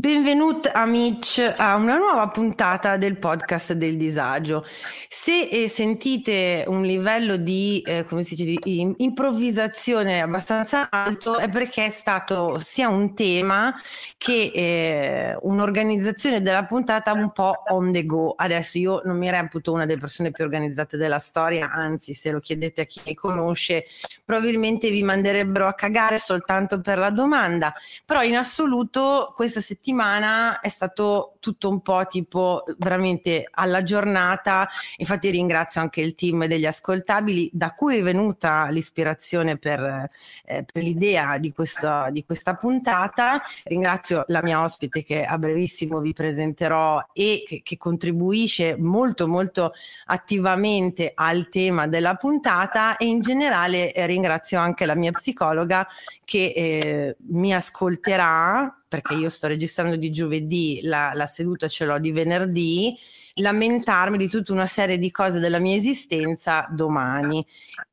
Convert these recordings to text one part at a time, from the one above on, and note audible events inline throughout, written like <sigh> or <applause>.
Benvenuti amici a una nuova puntata del podcast del disagio. Se eh, sentite un livello di, eh, dice, di improvvisazione abbastanza alto è perché è stato sia un tema che eh, un'organizzazione della puntata un po' on the go. Adesso io non mi reputo una delle persone più organizzate della storia, anzi se lo chiedete a chi mi conosce probabilmente vi manderebbero a cagare soltanto per la domanda, però in assoluto questa settimana settimana è stato tutto un po' tipo veramente alla giornata. Infatti ringrazio anche il team degli ascoltabili da cui è venuta l'ispirazione per, eh, per l'idea di questa, di questa puntata. Ringrazio la mia ospite che a brevissimo vi presenterò e che, che contribuisce molto molto attivamente al tema della puntata e in generale eh, ringrazio anche la mia psicologa che eh, mi ascolterà perché io sto registrando di giovedì, la, la, seduta ce l'ho di venerdì, lamentarmi di tutta una serie di cose della mia esistenza domani.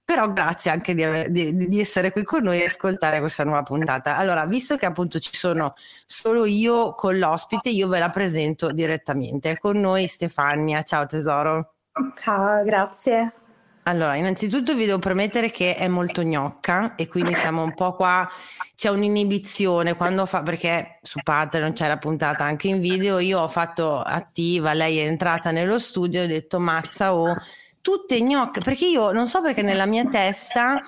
Però grazie anche di, aver, di, di essere qui con noi e ascoltare questa nuova puntata. Allora, visto che appunto ci sono solo io con l'ospite, io ve la presento direttamente. Con noi Stefania. Ciao tesoro. Ciao, grazie. Allora, innanzitutto vi devo promettere che è molto gnocca e quindi siamo un po' qua, c'è un'inibizione quando fa, perché su Patreon c'è la puntata anche in video, io ho fatto attiva, lei è entrata nello studio e ho detto mazza o oh, tutte gnocche, perché io non so perché nella mia testa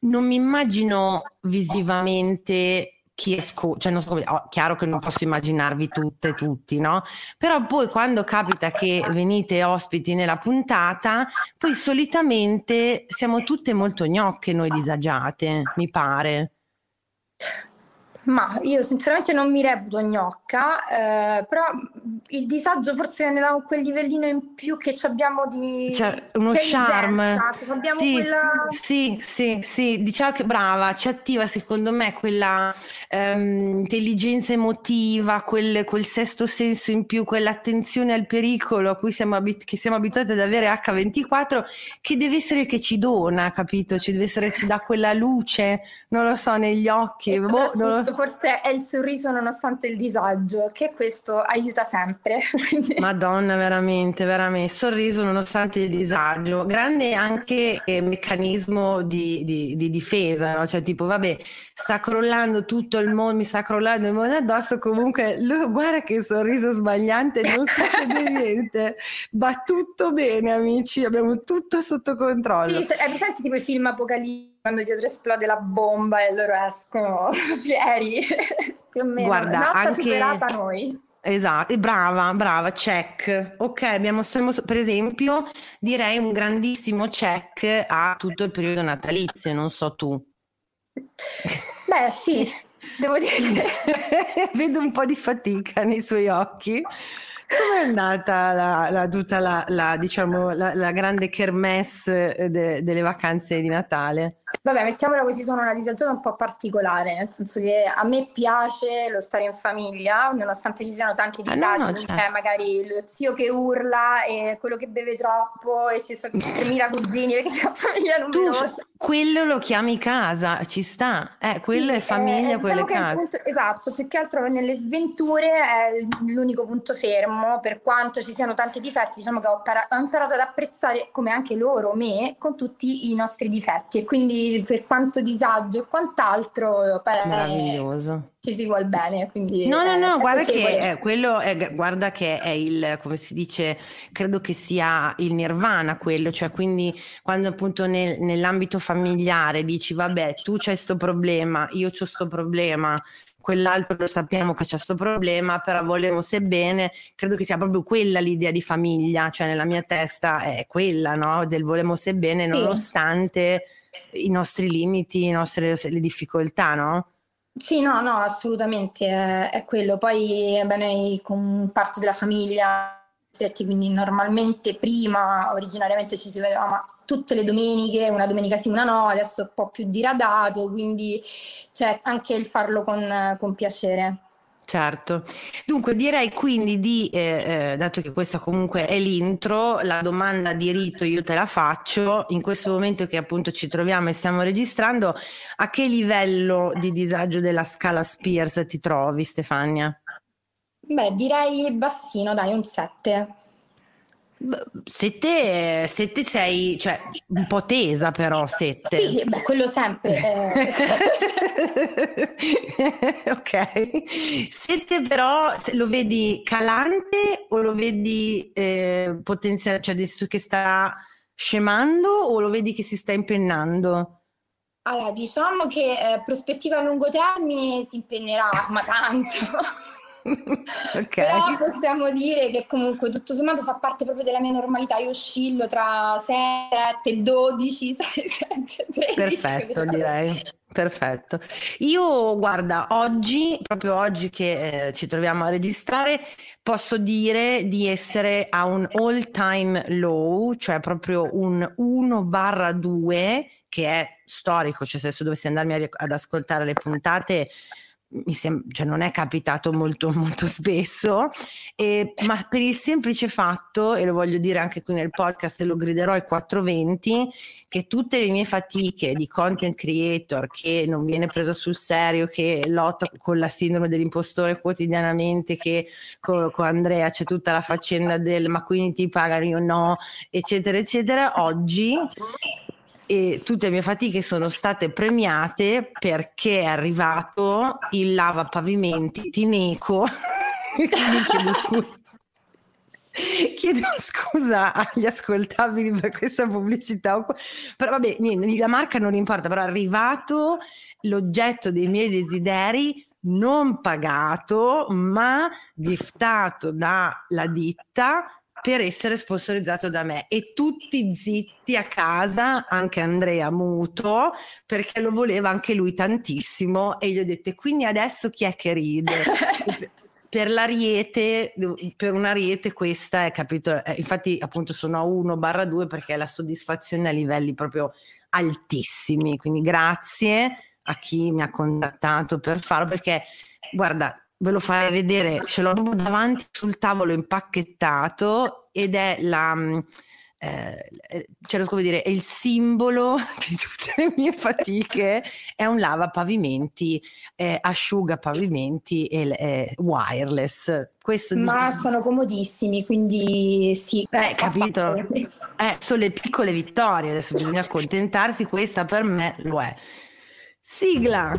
non mi immagino visivamente chi è sco- cioè non so come, oh, chiaro che non posso immaginarvi tutte tutti, no? Però poi quando capita che venite ospiti nella puntata, poi solitamente siamo tutte molto gnocche noi disagiate, mi pare. Ma io sinceramente non mi reputo gnocca, eh, però il disagio forse viene da quel livellino in più che abbiamo di cioè, uno charme. Cioè sì, quella... sì, sì, sì, diciamo che brava, ci attiva secondo me quella um, intelligenza emotiva, quel, quel, sesto senso in più, quell'attenzione al pericolo a cui siamo, abit- che siamo abituati ad avere H24, che deve essere che ci dona, capito? Ci deve essere, ci dà quella luce, non lo so, negli occhi. Boh, non lo forse è il sorriso nonostante il disagio, che questo aiuta sempre. <laughs> Madonna, veramente, veramente, sorriso nonostante il disagio. Grande anche eh, meccanismo di, di, di difesa, no? cioè tipo, vabbè, sta crollando tutto il mondo, mi sta crollando il mondo addosso, comunque lui, guarda che sorriso sbagliante, non succede niente, <laughs> va tutto bene amici, abbiamo tutto sotto controllo. Sì, è presente tipo i film apocalittici quando dietro esplode la bomba e loro escono <laughs> fieri, più o meno. Guarda, Notte anche... superata noi. Esatto, brava, brava, check. Ok, abbiamo per esempio, direi un grandissimo check a tutto il periodo natalizio, non so tu. <laughs> Beh, sì, devo dire. <laughs> Vedo un po' di fatica nei suoi occhi. Come è andata la, la, tutta la, la, diciamo, la, grande kermesse eh, de, delle vacanze di Natale? Vabbè, mettiamola così, sono una disagiata un po' particolare, nel senso che a me piace lo stare in famiglia, nonostante ci siano tanti disagi, ah, no, no, certo. magari lo zio che urla e quello che beve troppo e ci sono 3.000 <laughs> cugini perché siamo famiglia numerosa. Tu, quello lo chiami casa, ci sta, eh, quello sì, è famiglia, eh, quello diciamo è casa. Punto, esatto, più che altro nelle sventure è l'unico punto fermo, per quanto ci siano tanti difetti, diciamo che ho, para- ho imparato ad apprezzare, come anche loro, me, con tutti i nostri difetti e quindi per quanto disagio e quant'altro, per, meraviglioso. ci si vuole bene. Quindi no, no, no, guarda che, è, quello è, guarda che è il, come si dice, credo che sia il nirvana quello, cioè quindi quando appunto nel, nell'ambito familiare dici vabbè tu c'hai questo problema, io ho questo problema, quell'altro lo sappiamo che c'è questo problema, però volevo sebbene, credo che sia proprio quella l'idea di famiglia, cioè nella mia testa è quella, no? Del volemo sebbene, sì. nonostante i nostri limiti, le nostre le difficoltà, no? Sì, no, no, assolutamente è, è quello. Poi beh, noi con parte della famiglia stretti, quindi normalmente prima, originariamente ci si vedeva ma tutte le domeniche, una domenica sì, una no, adesso è un po' più diradato, quindi c'è anche il farlo con, con piacere. Certo, dunque direi quindi di, eh, eh, dato che questa comunque è l'intro, la domanda di rito io te la faccio, in questo momento che appunto ci troviamo e stiamo registrando, a che livello di disagio della scala Spears ti trovi Stefania? Beh, direi bassino, dai, un 7. Sette, sette sei, cioè un po' tesa però sette. Sì, beh, quello sempre. Eh. <laughs> ok. Sette però lo vedi calante o lo vedi eh, potenziale, cioè adesso che sta scemando o lo vedi che si sta impennando? Allora, diciamo che eh, prospettiva a lungo termine si impegnerà, ma tanto. <laughs> okay. Però possiamo dire che comunque tutto sommato fa parte proprio della mia normalità. Io oscillo tra 7, 12, 6, 7, 13. Perfetto, direi. Perfetto. Io guarda, oggi, proprio oggi che eh, ci troviamo a registrare, posso dire di essere a un all time low, cioè proprio un 1 barra 2 che è storico, cioè se adesso dovessi andarmi ad ascoltare le puntate mi sem- cioè non è capitato molto, molto spesso, e, ma per il semplice fatto, e lo voglio dire anche qui nel podcast e lo griderò ai 420, che tutte le mie fatiche di content creator che non viene presa sul serio, che lotta con la sindrome dell'impostore quotidianamente, che con, con Andrea c'è tutta la faccenda del ma quindi ti pagano io no, eccetera, eccetera, oggi e tutte le mie fatiche sono state premiate perché è arrivato il lava pavimenti Tineco. <laughs> chiedo, scusa. chiedo scusa agli ascoltabili per questa pubblicità, però vabbè, niente, la marca non importa, però è arrivato l'oggetto dei miei desideri non pagato ma giftato dalla ditta per essere sponsorizzato da me. E tutti zitti a casa, anche Andrea muto, perché lo voleva anche lui tantissimo e gli ho detto quindi adesso chi è che ride? <laughs> per l'ariete, per un ariete questa è capito, eh, infatti appunto sono a 1 barra 2 perché la soddisfazione a livelli proprio altissimi, quindi grazie a chi mi ha contattato per farlo perché guarda ve lo farei vedere, ce l'ho proprio davanti sul tavolo impacchettato ed è la... Mm, eh, eh cioè, come dire, è il simbolo <laughs> di tutte le mie fatiche, è un lava pavimenti, eh, asciuga pavimenti e eh, wireless. Questo Ma di... sono comodissimi, quindi sì. Eh, capito? Eh, sono le piccole vittorie, adesso bisogna accontentarsi, questa per me lo è. Sigla!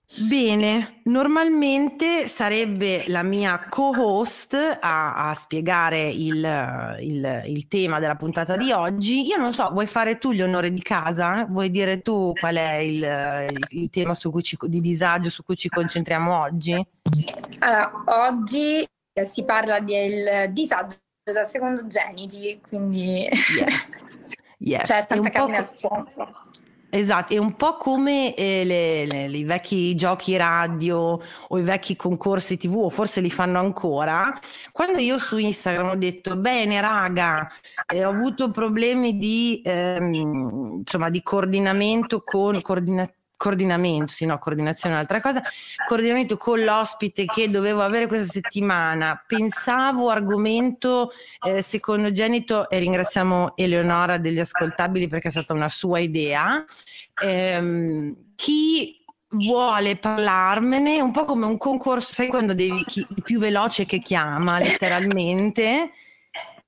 Bene, normalmente sarebbe la mia co-host a, a spiegare il, il, il, tema della puntata di oggi. Io non so, vuoi fare tu gli onori di casa? Vuoi dire tu qual è il, il tema ci, di disagio su cui ci concentriamo oggi? Allora, oggi si parla del disagio da secondogeniti, quindi yes. <laughs> Yes. c'è tanta carne al fuoco. Esatto, è un po' come eh, le, le, i vecchi giochi radio o i vecchi concorsi TV, o forse li fanno ancora. Quando io su Instagram ho detto, bene raga, eh, ho avuto problemi di, ehm, insomma, di coordinamento con coordinazione coordinamento, sì no, coordinazione è un'altra cosa, coordinamento con l'ospite che dovevo avere questa settimana, pensavo argomento eh, secondogenito e ringraziamo Eleonora degli ascoltabili perché è stata una sua idea, eh, chi vuole parlarmene, un po' come un concorso, sai quando devi chi, più veloce che chiama letteralmente,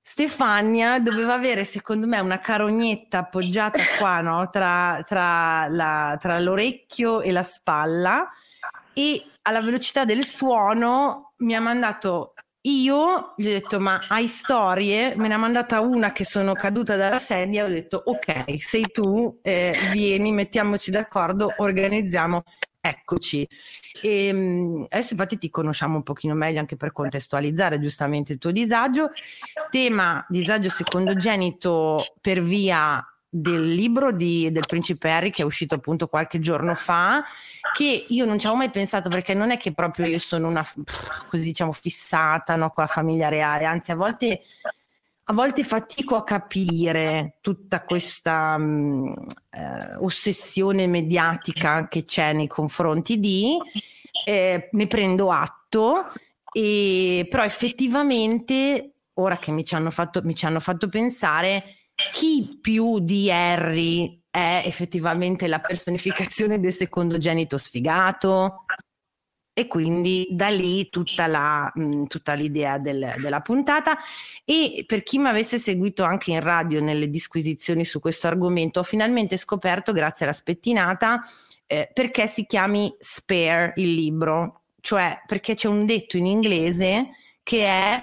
Stefania doveva avere, secondo me, una carognetta appoggiata qua, no? tra, tra, la, tra l'orecchio e la spalla e alla velocità del suono mi ha mandato io gli ho detto ma hai storie? Me ne ha mandata una che sono caduta dalla sedia ho detto ok sei tu eh, vieni mettiamoci d'accordo organizziamo Eccoci. E, ehm, adesso infatti ti conosciamo un pochino meglio anche per contestualizzare giustamente il tuo disagio. Tema disagio secondogenito per via del libro di, del principe Harry che è uscito appunto qualche giorno fa, che io non ci avevo mai pensato perché non è che proprio io sono una, così diciamo, fissata no, con la famiglia reale, anzi a volte a volte fatico a capire tutta questa um, eh, ossessione mediatica che c'è nei confronti di, eh, ne prendo atto, e, però effettivamente, ora che mi ci, fatto, mi ci hanno fatto pensare, chi più di Harry è effettivamente la personificazione del secondogenito sfigato? E quindi da lì tutta, la, mh, tutta l'idea del, della puntata. E per chi mi avesse seguito anche in radio nelle disquisizioni su questo argomento ho finalmente scoperto grazie alla spettinata eh, perché si chiami Spare il libro. Cioè perché c'è un detto in inglese che è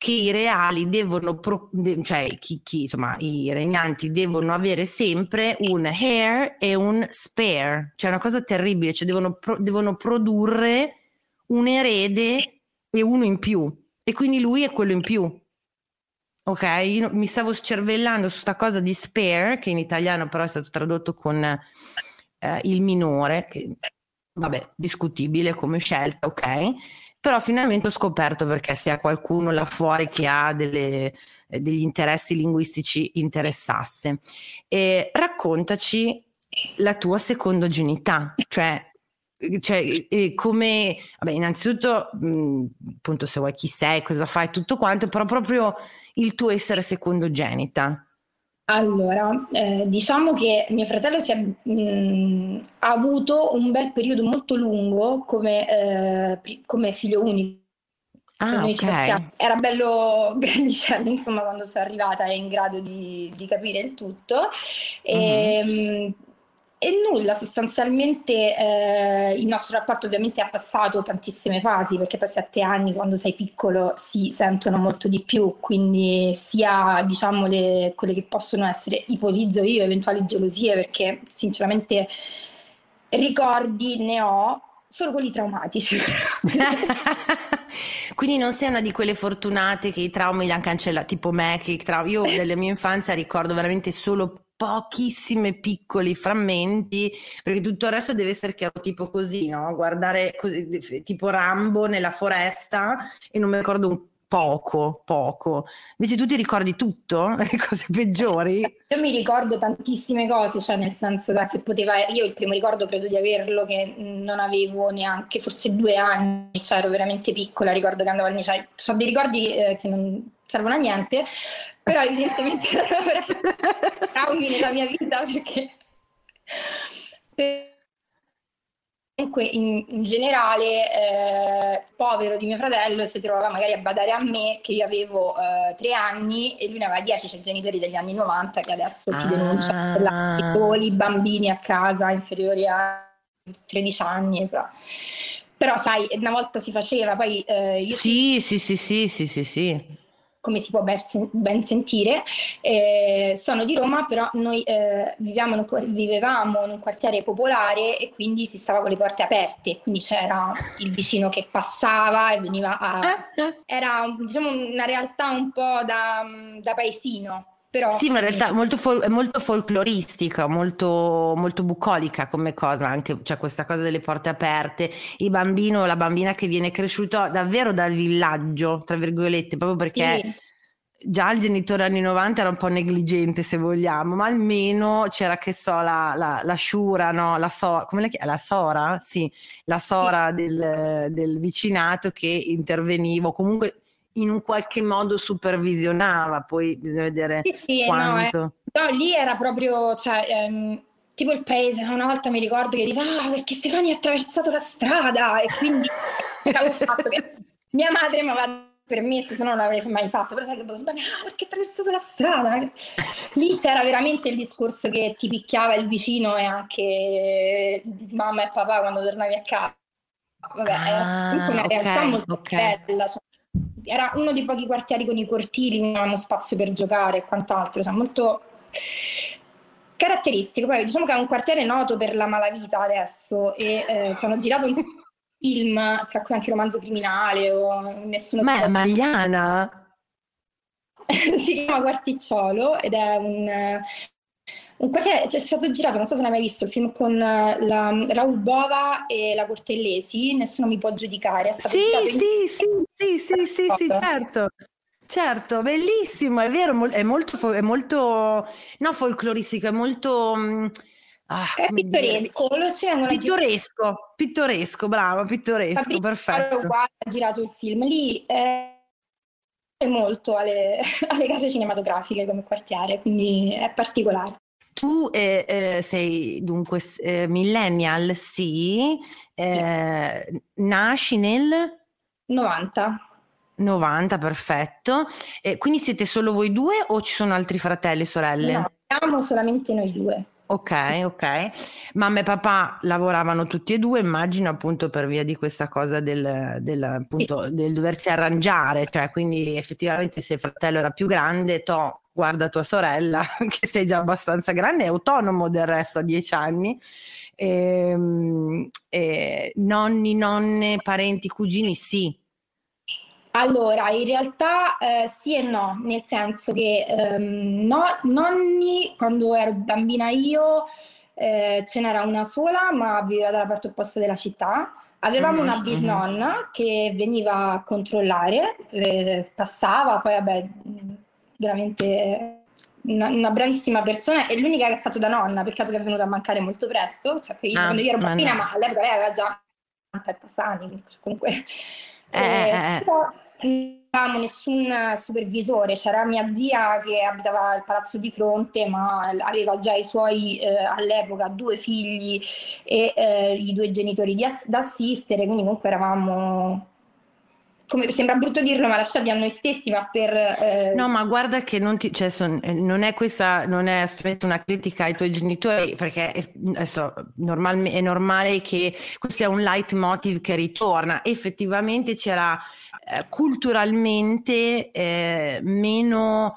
che i reali devono, pro, de, cioè chi, chi, insomma, i regnanti devono avere sempre un hair e un spare, cioè una cosa terribile, cioè devono, pro, devono produrre un erede e uno in più, e quindi lui è quello in più. Ok, Io mi stavo scervellando su questa cosa di spare, che in italiano però è stato tradotto con eh, il minore, che vabbè, discutibile come scelta, ok? Però finalmente ho scoperto perché se a qualcuno là fuori che ha delle, eh, degli interessi linguistici interessasse. E raccontaci la tua secondogenità, cioè cioè, come, vabbè, innanzitutto, appunto, se vuoi chi sei, cosa fai, tutto quanto, però proprio il tuo essere secondogenita. Allora, eh, diciamo che mio fratello è, mh, ha avuto un bel periodo molto lungo come, eh, come figlio unico. Ah, okay. Era bello <laughs> grandicello, insomma, quando sono arrivata e in grado di, di capire il tutto. E, uh-huh. mh, e nulla, sostanzialmente eh, il nostro rapporto ovviamente ha passato tantissime fasi, perché poi sette anni quando sei piccolo si sentono molto di più, quindi sia diciamo le, quelle che possono essere, ipotizzo io, eventuali gelosie, perché sinceramente ricordi ne ho, solo quelli traumatici. <laughs> Quindi non sei una di quelle fortunate che i traumi li hanno cancellati, tipo me, che tra... io della mia infanzia ricordo veramente solo pochissimi piccoli frammenti, perché tutto il resto deve essere chiaro tipo così, no? Guardare così, tipo Rambo nella foresta e non mi ricordo un poco, poco. Invece tu ti ricordi tutto, <laughs> le cose peggiori? Io mi ricordo tantissime cose, cioè nel senso che poteva, io il primo ricordo credo di averlo che non avevo neanche forse due anni, cioè ero veramente piccola, ricordo che andavo al liceo, ho dei ricordi eh, che non servono a niente, però evidentemente <laughs> traumi nella mia vita perché comunque in, in generale eh, povero di mio fratello si trovava magari a badare a me che io avevo eh, tre anni e lui ne aveva dieci, cioè genitori degli anni 90 che adesso ti ah. denunciano per soli bambini a casa inferiori a 13 anni però. però sai una volta si faceva poi eh, io sì, sì sì sì sì sì sì come si può ben sentire. Eh, sono di Roma, però noi eh, viviamo, vivevamo in un quartiere popolare e quindi si stava con le porte aperte, quindi c'era il vicino che passava e veniva a... <laughs> Era diciamo, una realtà un po' da, da paesino. Però... Sì, ma in realtà molto fol- molto folcloristica, molto, molto bucolica come cosa, anche cioè questa cosa delle porte aperte, il bambino o la bambina che viene cresciuto davvero dal villaggio, tra virgolette, proprio perché sì. già il genitore anni 90 era un po' negligente se vogliamo, ma almeno c'era che so la, la, la sciura, no? la, so- come la, la sora, sì, la sora. Del, del vicinato che interveniva, comunque in un qualche modo supervisionava, poi bisogna vedere sì, sì, quanto. No, eh. no, lì era proprio, cioè, ehm, tipo il paese, una volta mi ricordo che dice, ah, perché Stefani ha attraversato la strada, e quindi <laughs> avevo fatto che mia madre mi aveva permesso, se no non l'avrei mai fatto, però sai che ah, perché ha attraversato la strada? Lì c'era veramente il discorso che ti picchiava il vicino e anche mamma e papà quando tornavi a casa. Vabbè, ah, era una realtà okay, molto okay. bella, cioè, era uno dei pochi quartieri con i cortili, non avevamo spazio per giocare e quant'altro, cioè molto caratteristico. Poi diciamo che è un quartiere noto per la malavita adesso e eh, ci hanno girato un film, tra cui anche romanzo criminale o nessuno... Ma è Magliana? <laughs> si chiama Quarticciolo ed è un Un quartiere c'è stato girato, non so se l'hai mai visto, il film con la, Raul Bova e la Cortellesi, nessuno mi può giudicare. Sì, sì, in... sì, sì, sì, sì, sì, certo. Certo, bellissimo, è vero, è molto, è molto no, folcloristico, è molto... Mm, ah, è pittoresco, pittoresco, pittoresco, bravo, pittoresco, Fabrizio perfetto. Qua ha girato il film, lì è molto alle, <laughs> alle case cinematografiche come quartiere, quindi è particolare. Tu eh, eh, sei dunque eh, millennial, sì, eh, nasci nel 90. 90, perfetto. Quindi siete solo voi due o ci sono altri fratelli e sorelle? No, siamo solamente noi due. Ok, ok. Mamma e papà lavoravano tutti e due, immagino appunto per via di questa cosa del, del, appunto, del doversi arrangiare, cioè quindi effettivamente se il fratello era più grande, to, guarda tua sorella <laughs> che sei già abbastanza grande, è autonomo del resto a dieci anni. E, ehm, e, nonni, nonne, parenti, cugini, sì, allora, in realtà eh, sì e no, nel senso che ehm, no, nonni, quando ero bambina io, eh, ce n'era una sola, ma viveva dalla parte opposta della città. Avevamo mm-hmm. una bisnonna che veniva a controllare, eh, passava, poi vabbè, veramente una, una, bravissima persona e l'unica che ha fatto da nonna, peccato che è venuta a mancare molto presto, cioè io, ah, quando io ero bambina, ma, no. ma all'epoca lei aveva già 40 e passati, comunque eh, eh, eh. non avevamo nessun supervisore, c'era mia zia che abitava al palazzo di fronte, ma aveva già i suoi eh, all'epoca due figli e eh, i due genitori ass- da assistere, quindi comunque eravamo come sembra brutto dirlo, ma lasciati a noi stessi, ma per... Eh... No, ma guarda che non, ti, cioè, son, eh, non è questa, non è assolutamente una critica ai tuoi genitori, perché è, adesso, normal, è normale che questo sia un leitmotiv che ritorna. Effettivamente c'era eh, culturalmente eh, meno...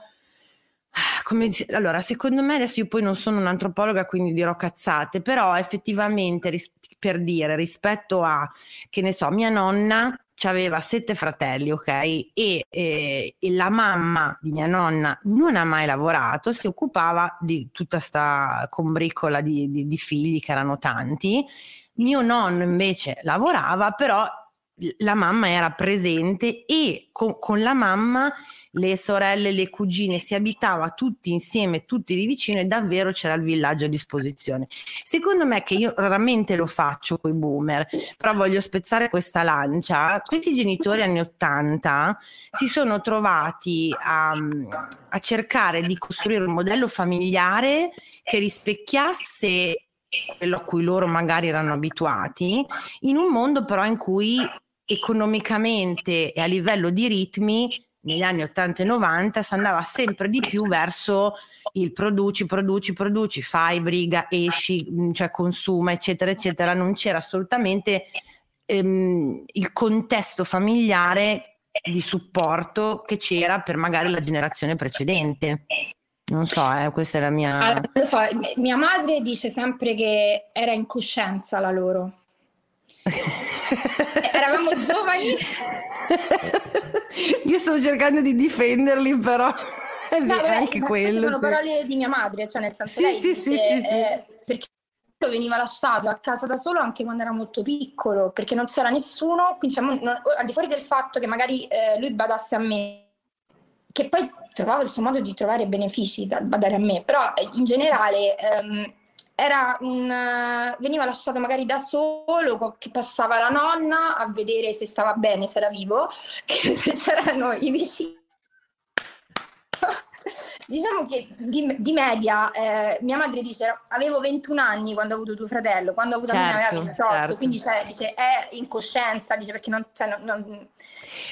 Come, allora, secondo me, adesso io poi non sono un'antropologa, quindi dirò cazzate, però effettivamente, ris- per dire, rispetto a, che ne so, mia nonna aveva sette fratelli, ok? E, e, e, la mamma di mia nonna non ha mai lavorato, si occupava di tutta questa combricola di, di, di figli che erano tanti. Mio nonno invece lavorava, però la mamma era presente e con, con, la mamma le sorelle, le cugine si abitava tutti insieme, tutti di vicino e davvero c'era il villaggio a disposizione. Secondo me che io raramente lo faccio con i boomer, però voglio spezzare questa lancia, questi genitori anni 80 si sono trovati a, a cercare di costruire un modello familiare che rispecchiasse quello a cui loro magari erano abituati, in un mondo però in cui economicamente e a livello di ritmi negli anni 80 e 90 si andava sempre di più verso il produci, produci, produci, fai, briga, esci, mm, cioè consuma, eccetera, eccetera. Non c'era assolutamente ehm, il contesto familiare di supporto che c'era per magari la generazione precedente. Non so, eh, questa è la mia... Allora, so, mia madre dice sempre che era in coscienza la loro Eravamo giovani. <laughs> Io sto cercando di difenderli, però è no, vabbè, anche quello. Sono parole di mia madre, cioè nel senso sì, lei sì, dice, sì, sì, eh, perché veniva lasciato a casa da solo anche quando era molto piccolo, perché non c'era nessuno, quindi diciamo, non, al di fuori del fatto che magari eh, lui badasse a me, che poi trovava il suo modo di trovare benefici da badare a me, però eh, in generale ehm, era un, veniva lasciato magari da solo, che passava la nonna a vedere se stava bene, se era vivo, <laughs> che c'erano i vicini Diciamo che di, di media, eh, mia madre dice, avevo 21 anni quando ho avuto tuo fratello, quando ho avuto certo, mia aveva 28, certo. quindi cioè, dice, è incoscienza, dice perché non, cioè, non, non...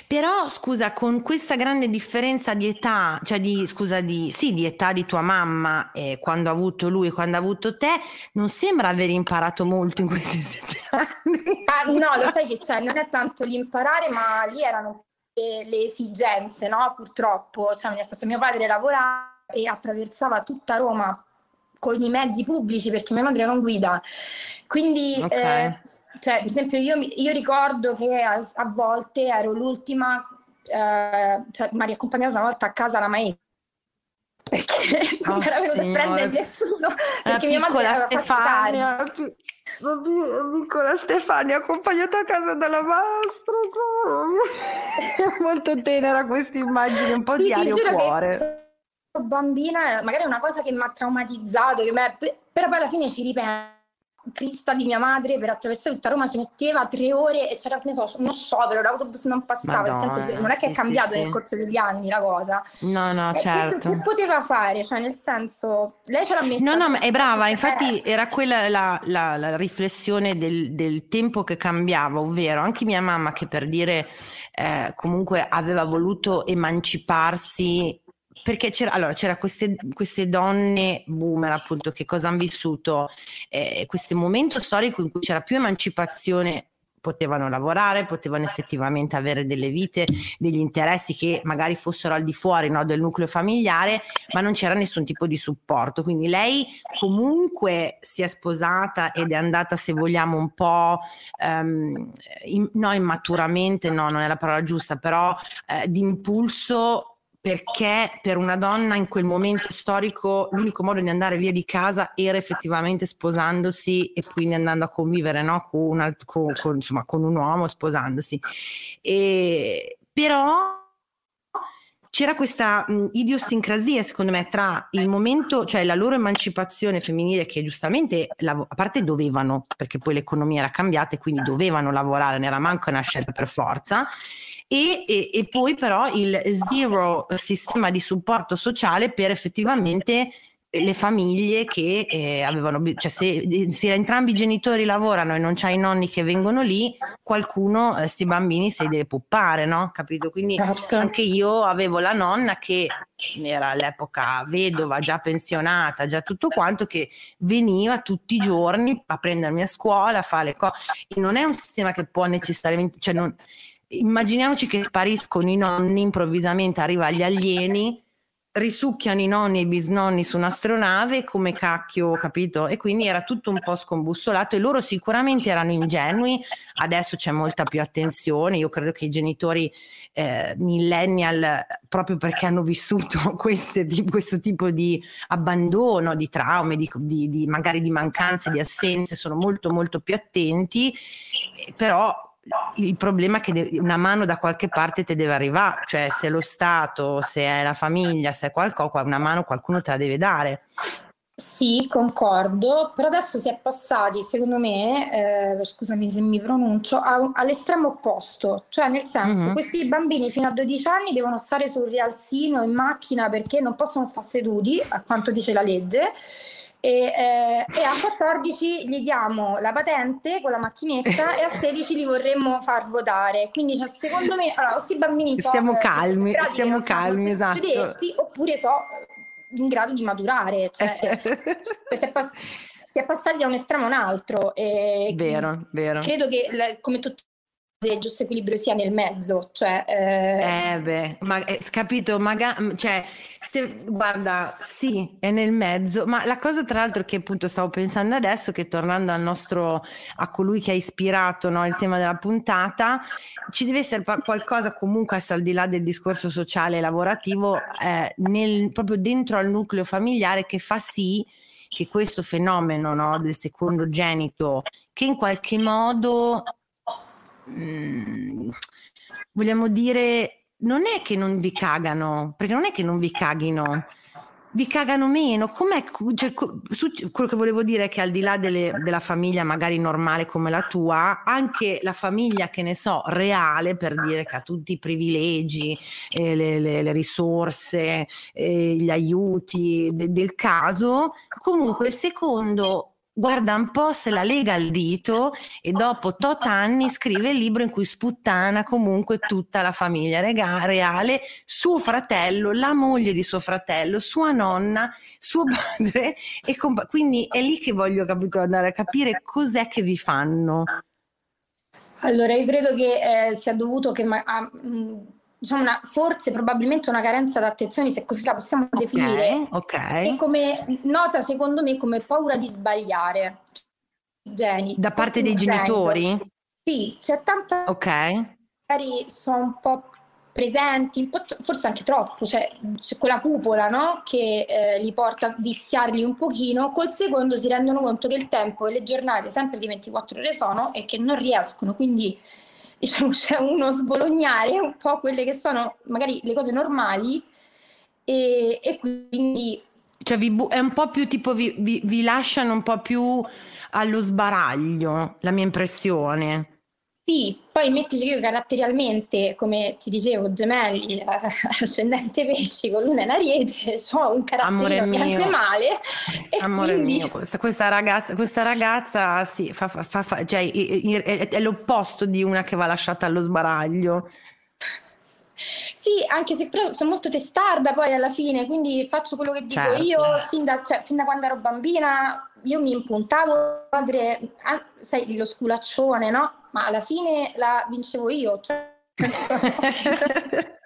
Però scusa, con questa grande differenza di età, cioè di, scusa, di, sì, di età di tua mamma, eh, quando ha avuto lui e quando ha avuto te, non sembra aver imparato molto in questi <laughs> sette anni. Ah, no, lo sai che c'è, non è tanto l'imparare, ma lì erano le, le esigenze, no? Purtroppo, cioè, nel senso, mio padre lavorava e attraversava tutta Roma con i mezzi pubblici perché mia madre non guida. Quindi, okay. eh, cioè, per esempio, io, io ricordo che a, a, volte ero l'ultima, eh, cioè, mi ha riaccompagnato una volta a casa la maestra perché <laughs> non oh, era venuto a prendere nessuno perché mia madre era Stefania. La piccola Stefania accompagnata a casa dalla maestra <laughs> molto tenera questa immagine un po' sì, di aria cuore. bambina magari è una cosa che mi ha traumatizzato che me, però poi alla fine ci ripenso Crista di mia madre per attraversare tutta Roma ci metteva tre ore e c'era ne so, uno sciopero, l'autobus non passava. Madonna, non è che sì, è cambiato sì, nel corso degli anni la cosa. No, no, certo. Che, che, poteva fare? Cioè, nel senso, lei ce l'ha messa. No, no, è brava. Infatti, eh. era quella la, la, la riflessione del, del, tempo che cambiava, ovvero anche mia mamma, che per dire eh, comunque aveva voluto emanciparsi perché c'era, allora, c'era queste, queste, donne boomer appunto che cosa hanno vissuto eh, questo momento storico in cui c'era più emancipazione potevano lavorare, potevano effettivamente avere delle vite, degli interessi che magari fossero al di fuori no, del nucleo familiare, ma non c'era nessun tipo di supporto. Quindi lei comunque si è sposata ed è andata, se vogliamo, un po' um, in, no, immaturamente, no, non è la parola giusta, però eh, di impulso perché per una donna in quel momento storico l'unico modo di andare via di casa era effettivamente sposandosi e quindi andando a convivere no? con, un, con, con, insomma, con un uomo sposandosi. E, però c'era questa mh, idiosincrasia, secondo me, tra il momento, cioè la loro emancipazione femminile, che giustamente, lav- a parte dovevano, perché poi l'economia era cambiata e quindi dovevano lavorare, non era manco una scelta per forza, e, e, e poi però il zero sistema di supporto sociale per effettivamente le famiglie che eh, avevano, cioè se, se, entrambi i genitori lavorano e non c'hai i nonni che vengono lì, qualcuno, questi eh, bambini si deve puppare, no? Capito? Quindi certo. anche io avevo la nonna che era all'epoca vedova, già pensionata, già tutto quanto, che veniva tutti i giorni a prendermi a scuola, a fare le cose. Non è un sistema che può necessariamente, cioè non, immaginiamoci che spariscono i nonni, improvvisamente arriva gli alieni, risucchiano i nonni e i bisnonni su un'astronave come cacchio, capito? E quindi era tutto un po' scombussolato e loro sicuramente erano ingenui, adesso c'è molta più attenzione, io credo che i genitori eh, millennial, proprio perché hanno vissuto <laughs> queste, questo tipo di abbandono, di traumi, di, di, di magari di mancanze, di assenze, sono molto molto più attenti, però il problema è che una mano da qualche parte ti deve arrivare, cioè se lo Stato, se è la famiglia, se è qualcosa, una mano qualcuno te la deve dare. Sì, concordo, però adesso si è passati, secondo me, eh, scusami se mi pronuncio, a, all'estremo opposto, cioè nel senso, mm-hmm. questi bambini fino a 12 anni devono stare sul rialzino in macchina perché non possono stare seduti, a quanto dice la legge, e, eh, e, a 14 gli diamo la patente con la macchinetta e a 16 li vorremmo far votare. Quindi cioè, secondo me allora, questi bambini stiamo sono calmi, stiamo calmi, esatto. Sedessi, oppure so in grado di maturare, cioè, eh, certo. si, è pass- si, è passati da un estremo a un altro. E vero, vero. Credo che come tutti il giusto equilibrio sia nel mezzo, cioè... Eh, eh beh, ma eh, capito, magari, cioè, se, guarda, sì, è nel mezzo, ma la cosa tra l'altro che appunto stavo pensando adesso, che tornando al nostro, a colui che ha ispirato no, il tema della puntata, ci deve essere qualcosa comunque al di là del discorso sociale e lavorativo, eh, nel, proprio dentro al nucleo familiare che fa sì che questo fenomeno no, del secondo genito, che in qualche modo Mm, vogliamo dire, non è che non vi cagano, perché non è che non vi caghino, vi cagano meno. Com'è, cioè, quello che volevo dire è che al di là delle, della famiglia magari normale come la tua, anche la famiglia che ne so, reale, per dire che ha tutti i privilegi, eh, le, le, le, risorse, eh, gli aiuti de, del caso, comunque secondo guarda un po' se la lega al dito e dopo tot anni scrive il libro in cui sputtana comunque tutta la famiglia reale, suo fratello, la moglie di suo fratello, sua nonna, suo <laughs> padre e comp- quindi è lì che voglio capito, andare a capire cos'è che vi fanno. Allora, io credo che eh, sia dovuto che ma- a, diciamo una, forse probabilmente una carenza d'attenzione, se così la possiamo okay, definire, okay. e come nota secondo me come paura di sbagliare. Geni, da parte dei genitori? Sì, c'è tanta... Ok. Magari sono un po' presenti, forse anche troppo, cioè c'è quella cupola no? che eh, li porta a viziarli un pochino, col secondo si rendono conto che il tempo e le giornate sempre di 24 ore sono e che non riescono, quindi diciamo <laughs> c'è uno sbolognare un po' quelle che sono magari le cose normali e, e quindi... Cioè vi bu- è un po' più tipo vi, vi, vi lasciano un po' più allo sbaraglio, la mia impressione. Sì, poi mettici che io caratterialmente, come ti dicevo, gemelli, eh, <laughs> ascendente pesci con luna in ariete, ho un carattere bianco e male. Amore quindi... mio, questa, questa, ragazza, questa ragazza sì, fa, fa, fa, cioè, è, è, l'opposto di una che va lasciata allo sbaraglio. Sì, anche se però sono molto testarda poi alla fine, quindi faccio quello che dico certo. io sin da, cioè, fin da quando ero bambina, io mi impuntavo, padre, sai, lo sculaccione, no? Ma alla fine la vincevo io, cioè, <laughs>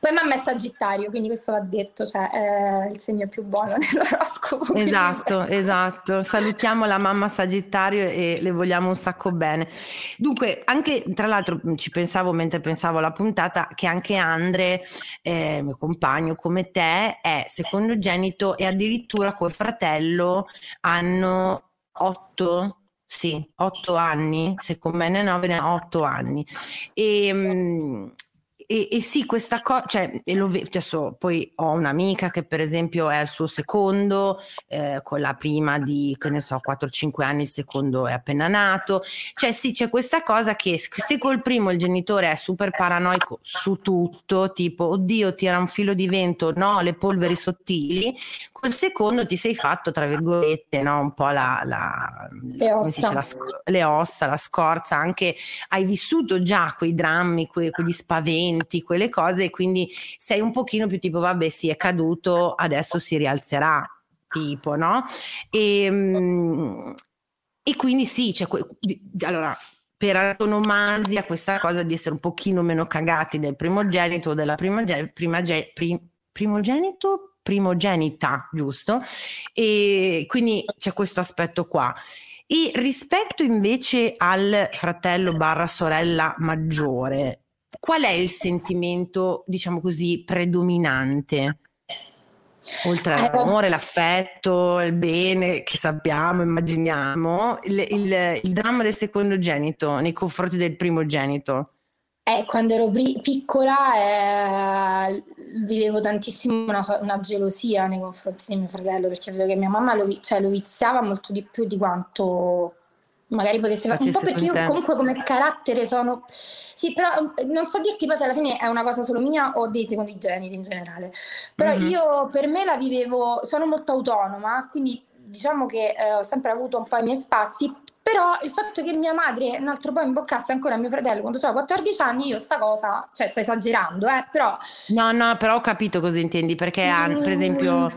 Poi mamma è Sagittario, quindi questo va detto, cioè è il segno più buono <laughs> nell'oroscopo. Esatto, <laughs> esatto. Salutiamo la mamma Sagittario e le vogliamo un sacco bene. Dunque, anche tra l'altro ci pensavo mentre pensavo alla puntata che anche Andre, eh, mio compagno come te, è secondogenito e addirittura col fratello hanno otto sì, otto anni, se con me ne nove ne otto anni. E, ehm, e, e, sì, questa cosa, cioè, lo ve- adesso poi ho un'amica che per esempio è al suo secondo, eh, con la prima di, che ne so, 4-5 anni, il secondo è appena nato. Cioè sì, c'è questa cosa che se col primo il genitore è super paranoico su tutto, tipo, oddio, tira un filo di vento, no, le polveri sottili, col secondo ti sei fatto, tra virgolette, no, un po' la, la, le, ossa. la, le ossa, la scorza, anche hai vissuto già quei drammi, que, quegli spaventi senti quelle cose e quindi sei un pochino più tipo vabbè sì è caduto, adesso si rialzerà, tipo, no? E, ehm, e quindi sì, que- allora per antonomasia questa cosa di essere un pochino meno cagati del primogenito o della primogenita, primogenito, prim, primogenito, primogenita, giusto? E quindi c'è questo aspetto qua. E rispetto invece al fratello barra sorella maggiore, qual è il sentimento, diciamo così, predominante? Oltre all'amore, eh, l'affetto, il bene che sappiamo, immaginiamo, il, il, il dramma del secondogenito nei confronti del primogenito. Eh, quando ero pri- piccola eh, vivevo tantissimo una, una, gelosia nei confronti di mio fratello perché vedo che mia mamma lo, cioè, lo viziava molto di più di quanto magari potesse fare un po' perché io comunque come carattere sono sì però eh, non so dirti poi se alla fine è una cosa solo mia o dei secondi geniti in generale però mm-hmm. io per me la vivevo sono molto autonoma quindi diciamo che eh, ho sempre avuto un po' i miei spazi però il fatto che mia madre un altro po' imboccasse ancora mio fratello quando avevo 14 anni io sta cosa cioè sto esagerando eh però no no però ho capito cosa intendi perché mm. per esempio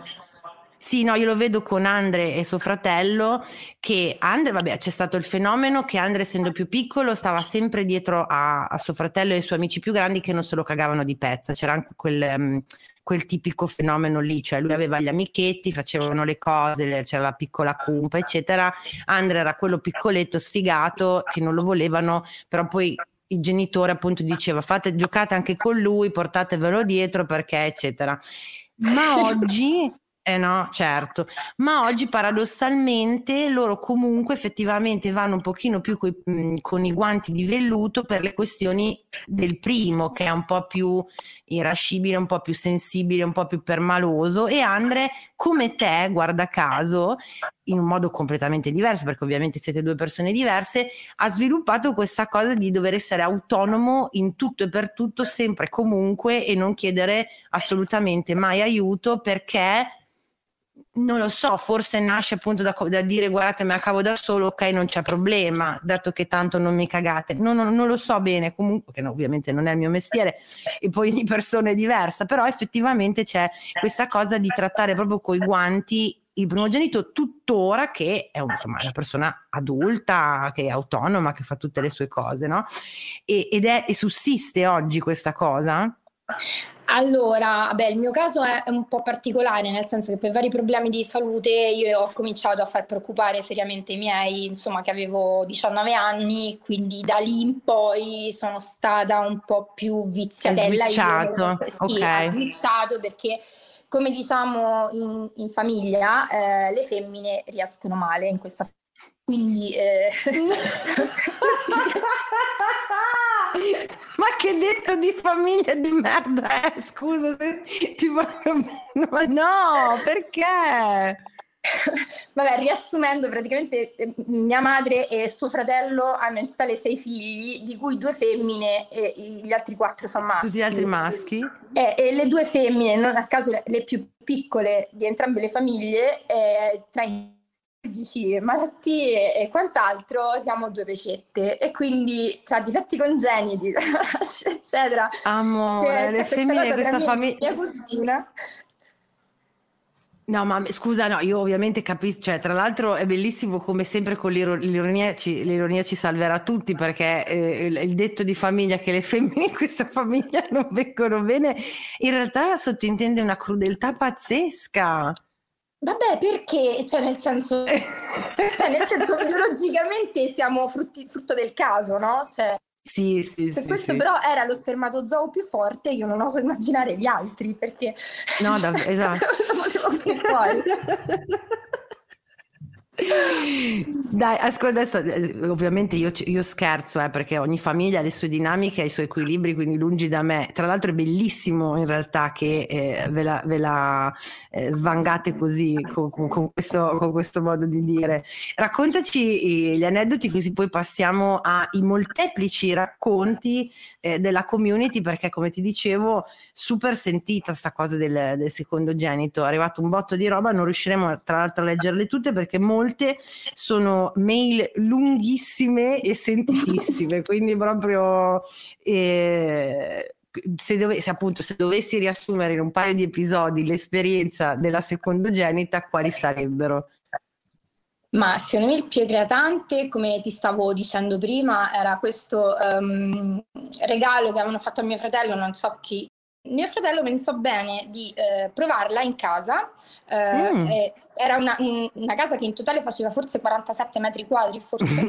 sì, no, io lo vedo con Andre e suo fratello, che Andre, vabbè, c'è stato il fenomeno che Andre, essendo più piccolo, stava sempre dietro a, a suo fratello e ai suoi amici più grandi che non se lo cagavano di pezza. C'era anche quel, um, quel tipico fenomeno lì, cioè lui aveva gli amichetti, facevano le cose, c'era la piccola cumpa, eccetera. Andre era quello piccoletto, sfigato, che non lo volevano, però poi il genitore appunto diceva fate giocate anche con lui, portatevelo dietro perché eccetera. Ma oggi eh no, certo, ma oggi paradossalmente loro comunque effettivamente vanno un pochino più coi, mh, con i guanti di velluto per le questioni del primo che è un po' più irascibile, un po' più sensibile, un po' più permaloso. E Andre come te, guarda caso, in un modo completamente diverso perché ovviamente siete due persone diverse, ha sviluppato questa cosa di dover essere autonomo in tutto e per tutto, sempre e comunque e non chiedere assolutamente mai aiuto perché non lo so, forse nasce appunto da, da, dire guardate me la cavo da solo, ok non c'è problema, dato che tanto non mi cagate, non, non, non lo so bene comunque, che no, ovviamente non è il mio mestiere e poi ogni persona è diversa, però effettivamente c'è questa cosa di trattare proprio coi guanti il primogenito tuttora che è insomma, una persona adulta, che è autonoma, che fa tutte le sue cose, no? E, ed è, e sussiste oggi questa cosa? Allora, beh, il mio caso è un po' particolare, nel senso che per vari problemi di salute io ho cominciato a far preoccupare seriamente i miei, insomma, che avevo 19 anni, quindi da lì in poi sono stata un po' più viziatella. Switchato, io, sì, ho switchato perché come diciamo in, in famiglia, eh, le femmine riescono male in questa quindi eh... <laughs> ma che detto di famiglia di merda è? Scusa se ti voglio ma no, perché? Vabbè, riassumendo, praticamente eh, mia madre e suo fratello hanno in totale sei figli, di cui due femmine e gli altri quattro sono maschi. Tutti gli altri maschi? E, e le due femmine, non a caso le più piccole di entrambe le famiglie, eh, tra i malattie e quant'altro, siamo due pecette e quindi tra difetti congeniti, <laughs> eccetera. Amore, le femmine di questa famiglia. Mia cugina No, ma scusa, no, io ovviamente capisco, cioè, tra l'altro è bellissimo come sempre con l'ironia ci, l'ironia ci salverà tutti perché eh, il, il, detto di famiglia che le femmine in questa famiglia non vengono bene, in realtà sottintende una crudeltà pazzesca. Vabbè, perché? Cioè, nel senso, <laughs> cioè, nel senso biologicamente siamo frutti, frutto del caso, no? Cioè, sì, sì, Se sì, questo sì. però era lo spermatozoo più forte, io non oso immaginare gli altri perché... No, davvero, <laughs> esatto. <laughs> Dai, ascolta, adesso eh, ovviamente io, io scherzo eh, perché ogni famiglia ha le sue dinamiche, ha i suoi equilibri, quindi lungi da me. Tra l'altro è bellissimo in realtà che eh, ve la, ve la eh, svangate così con, con, con, questo, con, questo, modo di dire. Raccontaci gli aneddoti così poi passiamo ai molteplici racconti eh, della community perché come ti dicevo super sentita sta cosa del, del secondogenito, è arrivato un botto di roba, non riusciremo tra l'altro a leggerle tutte perché molto molte sono mail lunghissime e sentitissime, <laughs> quindi proprio eh, se, dove, se, appunto se dovessi riassumere in un paio di episodi l'esperienza della secondogenita, quali sarebbero? Ma secondo me il più eclatante, come ti stavo dicendo prima, era questo um, regalo che avevano fatto a mio fratello, non so chi, mio fratello pensò bene di eh, provarla in casa, eh, mm. era una, una, casa che in totale faceva forse 47 metri quadri, forse <laughs>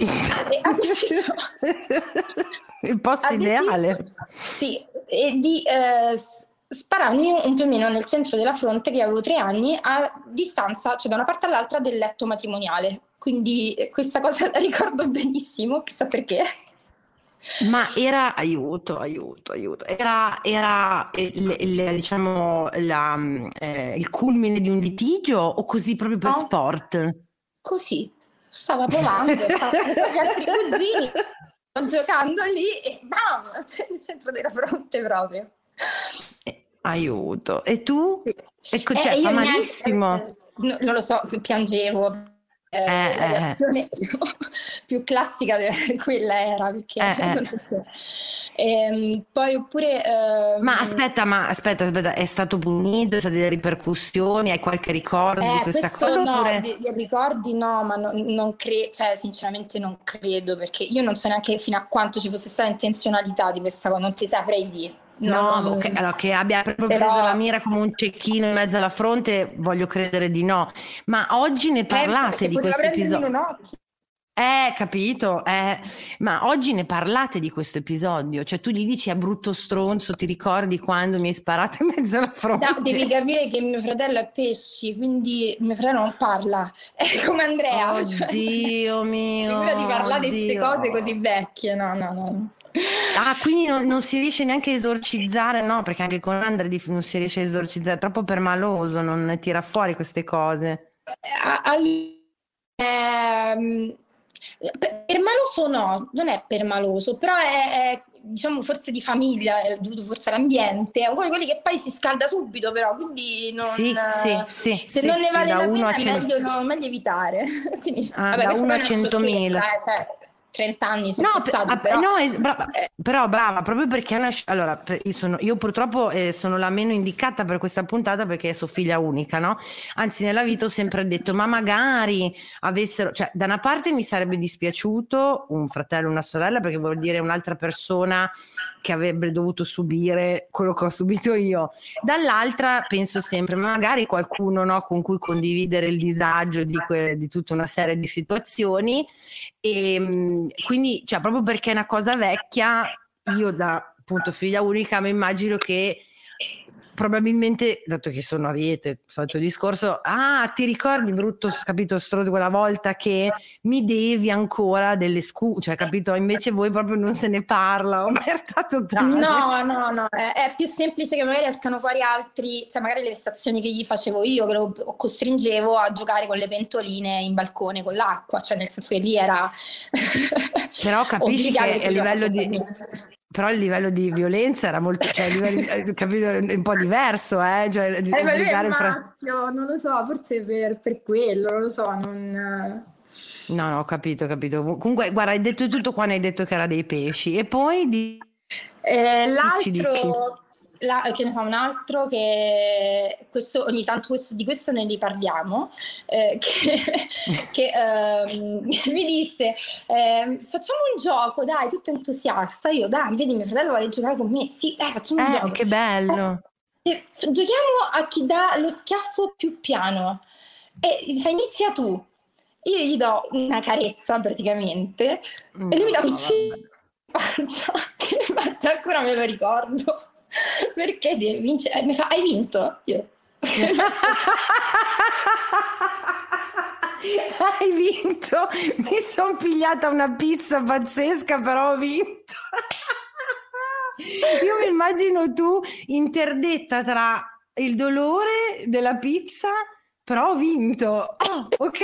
deciso, <laughs> il posto ideale. Deciso, sì, e di eh, spararmi un più o meno nel centro della fronte che avevo tre anni a distanza, cioè da una parte all'altra del letto matrimoniale. Quindi eh, questa cosa la ricordo benissimo, chissà perché. Ma era aiuto, aiuto, aiuto. Era, era il, il, diciamo, la, eh, il culmine di un litigio o così proprio per no. sport? Così, stava provando, <laughs> stava con gli altri cugini, giocando lì e bam, nel centro della fronte proprio. Eh, aiuto. E tu? Sì. Ecco, cioè, eh, fa malissimo. Niente, non lo so, piangevo eh, eh, la eh, reazione <laughs> più, più, classica <laughs> quella era perché ehm, poi oppure ehm... ma aspetta ma aspetta aspetta è stato punito, è state delle ripercussioni hai qualche ricordo di questa cosa no, oppure... di, di ricordi no ma no, non credo cioè sinceramente non credo perché io non so neanche fino a quanto ci fosse stata intenzionalità di questa cosa non ti saprei dire No, no okay, allora, che abbia proprio però... preso la mira come un cecchino in mezzo alla fronte, voglio credere di no. Ma oggi ne eh, parlate eh, di questo episodio? Eh, capito, eh, ma oggi ne parlate di questo episodio, cioè tu gli dici a brutto stronzo, ti ricordi quando mi hai sparato in mezzo alla fronte? No, devi capire che mio fratello è pesci, quindi mio fratello non parla, <laughs> è come Andrea. Oddio cioè, mio. Figura <laughs> di parlare di queste cose così vecchie, no, no, no. Ah, quindi non, non, si riesce neanche a esorcizzare, no? Perché anche con Andre non si riesce a esorcizzare, è troppo permaloso, non tira fuori queste cose. Ehm, permaloso no, non è permaloso, però è, è diciamo forse di famiglia, è dovuto forse all'ambiente, è uno di quelli che poi si scalda subito però, quindi non, sì, sì, sì, se non ne vale la pena è meglio, no, meglio evitare. <laughs> quindi, ah, vabbè, da 1 a 100.000. Eh, cioè, 30 anni sono no, passati, per, però... No, è, brava, <laughs> eh. però brava, proprio perché una, allora, io, sono, io purtroppo eh, sono la meno indicata per questa puntata perché sono figlia unica, no? Anzi, nella vita ho sempre detto, ma magari avessero, cioè, da una parte mi sarebbe dispiaciuto un fratello, una sorella, perché vuol dire un'altra persona che avrebbe dovuto subire quello che ho subito io. Dall'altra penso sempre, ma magari qualcuno no, con cui condividere il disagio di, que- di tutta una serie di situazioni. E ehm, quindi, cioè, proprio perché è una cosa vecchia, io da appunto figlia unica mi immagino che probabilmente, dato che sono a Riete, solito discorso, ah, ti ricordi brutto, capito, stro quella volta che mi devi ancora delle scuse, cioè, capito, invece voi proprio non se ne parla, omerta totale. No, no, no, è, è, più semplice che magari escano fuori altri, cioè magari le prestazioni che gli facevo io, che lo costringevo a giocare con le pentoline in balcone con l'acqua, cioè nel senso che lì era... Però capisci che a livello di però il livello di violenza era molto, cioè, livello, eh, capito, un po' diverso, eh? Cioè, eh, ma lui è maschio, fra... non lo so, forse per, per quello, non lo so, non... No, no, ho capito, ho capito. Comunque, guarda, hai detto tutto qua, ne hai detto che era dei pesci. E poi di... Eh, l'altro, dici, dici la, che ne so, un altro che questo, ogni tanto questo, di questo ne riparliamo, eh, <laughs> che, che eh, <laughs> mi disse eh, facciamo un gioco, dai, tutto entusiasta, io dai, vedi mio fratello vuole giocare con me, sì, dai, facciamo un eh, gioco. Che bello! Eh, giochiamo a chi dà lo schiaffo più piano e fa inizia tu. Io gli do una carezza praticamente no, e lui mi dà un faccia che ancora me lo ricordo. <laughs> Perché devi vincere? Mi fa, hai vinto? Io. <laughs> hai vinto? Mi sono pigliata una pizza pazzesca, però ho vinto. <laughs> Io mi immagino tu interdetta tra il dolore della pizza, però ho vinto. Oh, ok.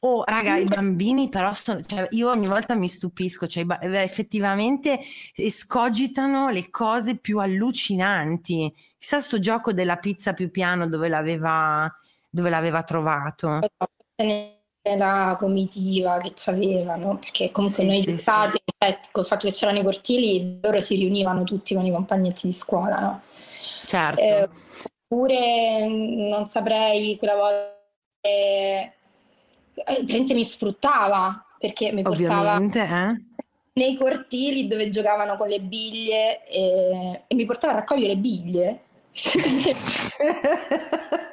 Oh, raga, i bambini però sono, cioè, io ogni volta mi stupisco, cioè, eh, effettivamente escogitano le cose più allucinanti. Chissà sto gioco della pizza più piano dove l'aveva, dove l'aveva trovato. La comitiva che c'avevano, perché comunque sì, noi sì, stati, sì. Cioè, col fatto che c'erano i cortili, loro si riunivano tutti con i compagnetti di scuola, no? Certo. Eh, oppure non saprei quella volta eh, mi sfruttava perché mi portava eh? nei cortili dove giocavano con le biglie e, e mi portava a raccogliere biglie. <laughs> <laughs>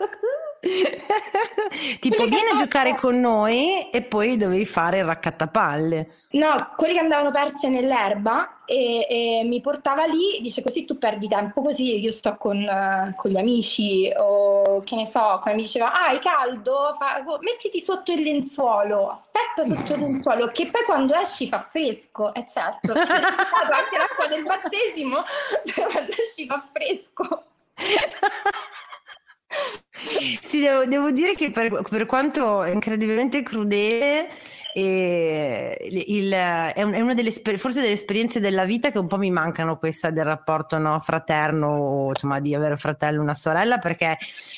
<laughs> tipo vieni a giocare con noi e poi dovevi fare il raccattapalle. No, quelli che andavano persi nell'erba e, e, mi portava lì, dice così tu perdi tempo così, io sto con, uh, con gli amici o che ne so, quando mi diceva ah hai caldo, fa, mettiti sotto il lenzuolo, aspetta sotto il lenzuolo che poi quando esci fa fresco, e eh certo, c'è stato anche l'acqua del battesimo, <laughs> quando esci fa fresco. <laughs> Sì, devo, devo, dire che per, per quanto incredibilmente crudele, eh, il, è, una delle forse delle esperienze della vita che un po' mi mancano questa del rapporto no, fraterno insomma di avere un fratello o una sorella perché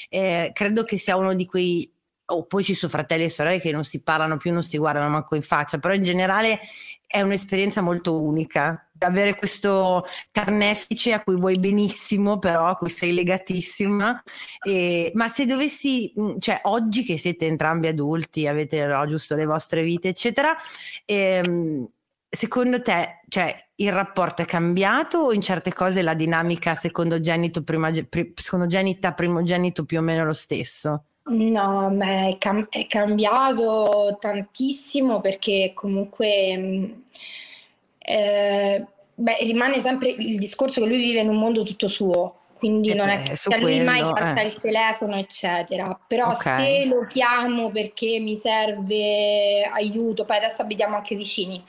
eh, credo che sia uno di quei o poi ci sono fratelli e sorelle che non si parlano più, non si guardano manco in faccia, però in generale è un'esperienza molto unica. Avere questo carnefice a cui vuoi benissimo, però a cui sei legatissima. E, ma se dovessi, cioè oggi che siete entrambi adulti, avete no, giusto le vostre vite, eccetera, ehm, secondo te, cioè, il rapporto è cambiato o in certe cose la dinamica secondogenito, prima, secondogenita, primogenito più o meno lo stesso? No, ma è, cam- è cambiato tantissimo perché comunque mm, eh, beh, rimane sempre il discorso che lui vive in un mondo tutto suo, quindi eh non beh, è che a lui mai passa eh. il telefono, eccetera. Però okay. se lo chiamo perché mi serve aiuto, poi adesso abitiamo anche vicini.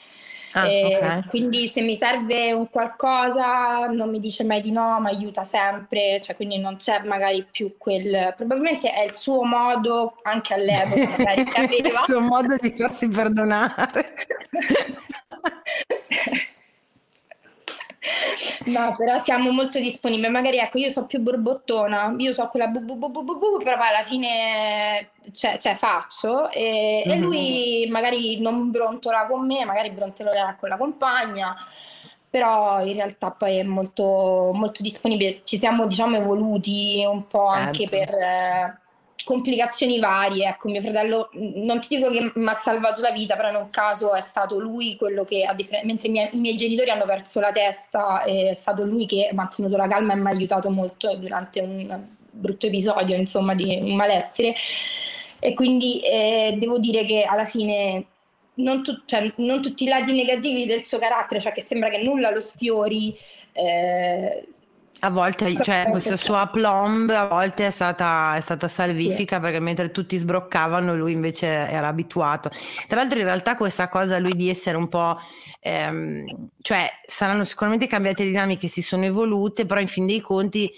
Ah, eh, okay. Quindi se mi serve un qualcosa non mi dice mai di no, mi aiuta sempre, cioè, quindi non c'è magari più quel... Probabilmente è il suo modo, anche all'epoca <laughs> magari il suo modo di farsi perdonare. <laughs> No, però siamo molto disponibili. Magari ecco, io so più borbottona, io so quella bu bu bu bu bu, bu però poi alla fine cioè, cioè faccio e, mm-hmm. e, lui magari non brontola con me, magari brontola con la compagna. Però in realtà poi è molto, molto disponibile. Ci siamo, diciamo, evoluti un po' certo. anche per, eh, complicazioni varie. Ecco, mio fratello, non ti dico che mi ha salvato la vita, però in un caso è stato lui quello che, differ- mentre i miei, i miei, genitori hanno perso la testa, è stato lui che ha mantenuto la calma e mi ha aiutato molto durante un brutto episodio, insomma, di un malessere. E quindi eh, devo dire che alla fine non, tu- cioè, non, tutti i lati negativi del suo carattere, cioè che sembra che nulla lo sfiori. Eh, a volte, cioè, questa sua plomb a volte è stata, è stata salvifica sì. perché mentre tutti sbroccavano lui invece era abituato. Tra l'altro in realtà questa cosa lui di essere un po', ehm, cioè saranno sicuramente cambiate dinamiche, si sono evolute, però in fin dei conti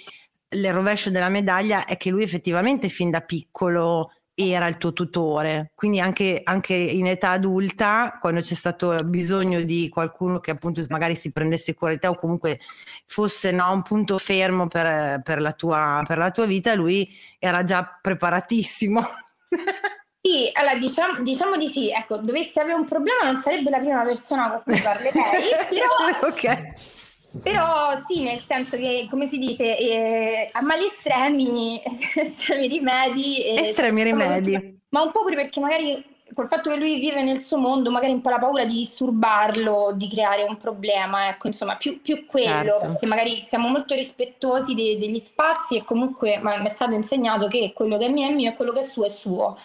il rovescio della medaglia è che lui effettivamente fin da piccolo era il tuo tutore, quindi anche, anche, in età adulta, quando c'è stato bisogno di qualcuno che appunto magari si prendesse cura di te o comunque fosse no, un punto fermo per, per, la tua, per la tua vita, lui era già preparatissimo. <laughs> Sì, allora diciamo, diciamo, di sì, ecco, dovessi avere un problema non sarebbe la prima persona con cui parlerei, <laughs> però... ok però sì, nel senso che, come si dice, eh, a mali estremi, <laughs> estremi rimedi. Eh, estremi rimedi. Ma un po' pure perché magari col fatto che lui vive nel suo mondo, magari un po' la paura di disturbarlo, di creare un problema, ecco, insomma, più, più quello, certo. perché magari siamo molto rispettosi de- degli spazi e comunque mi è stato insegnato che quello che è mio è mio e quello che è suo è suo.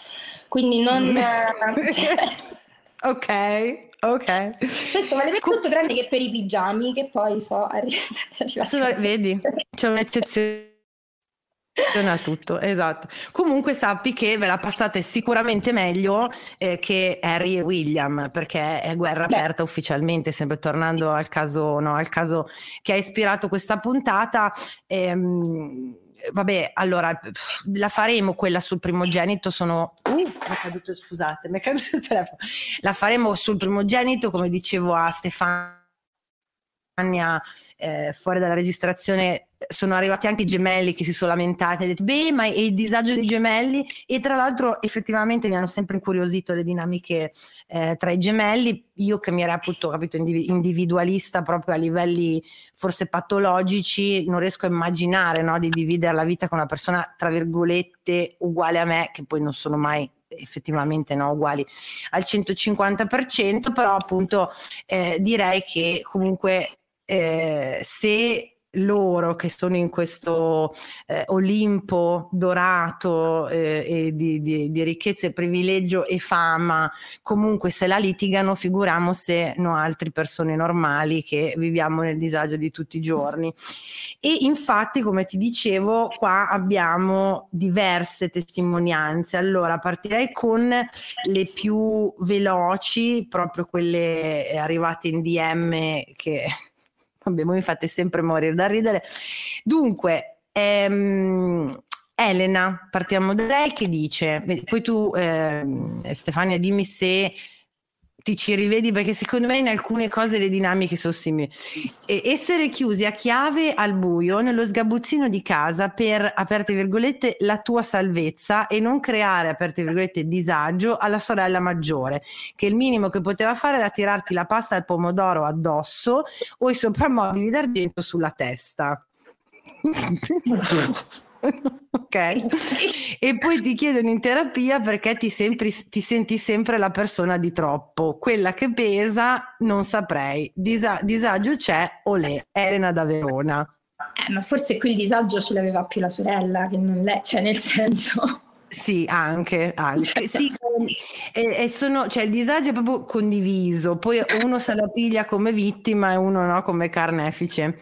Quindi non... <laughs> <laughs> ok. Ok. Questo vale per tutto tranne che per i pigiami, che poi so <laughs> arrivare. Vedi, c'è un'eccezione a tutto, esatto. Comunque sappi che ve la passate sicuramente meglio eh, che Harry e William, perché è guerra Beh. aperta ufficialmente, sempre tornando al caso, no, al caso che ha ispirato questa puntata. Ehm, vabbè, allora la faremo quella sul primogenito. Sono. Uh, è caduto, scusate, mi è caduto il telefono. La faremo sul primogenito, come dicevo a Stefania eh, fuori dalla registrazione sono arrivati anche i gemelli che si sono lamentati e detto beh ma è il disagio dei gemelli? E tra l'altro effettivamente mi hanno sempre incuriosito le dinamiche eh, tra i gemelli. Io che mi reputo capito individualista proprio a livelli forse patologici non riesco a immaginare no, di dividere la vita con una persona tra virgolette uguale a me che poi non sono mai effettivamente no, uguali al 150% però appunto eh, direi che comunque eh, se loro che sono in questo eh, Olimpo dorato eh, di, di, di, ricchezza e privilegio e fama, comunque se la litigano, figuriamo se no altre persone normali che viviamo nel disagio di tutti i giorni. E infatti, come ti dicevo, qua abbiamo diverse testimonianze. Allora, partirei con le più veloci, proprio quelle arrivate in DM che Vabbè, mi fate sempre morire da ridere. Dunque, ehm, Elena, partiamo da lei che dice, poi tu eh, Stefania dimmi se ti ci rivedi perché secondo me in alcune cose le dinamiche sono simili. E essere chiusi a chiave al buio nello sgabuzzino di casa per, aperte virgolette, la tua salvezza e non creare, aperte virgolette, disagio alla sorella maggiore, che il minimo che poteva fare era tirarti la pasta al pomodoro addosso o i soprammobili d'argento sulla testa. <laughs> ok? e poi ti chiedono in terapia perché ti, sempre, ti, senti sempre la persona di troppo, quella che pesa, non saprei. Disa- disagio c'è, olè, Elena da Verona. Eh, ma forse qui il disagio ce l'aveva più la sorella che non lei, cioè nel senso. Sì, anche, anche. Sì, e, e sono, cioè il disagio è proprio condiviso, poi uno se la piglia come vittima e uno no come carnefice.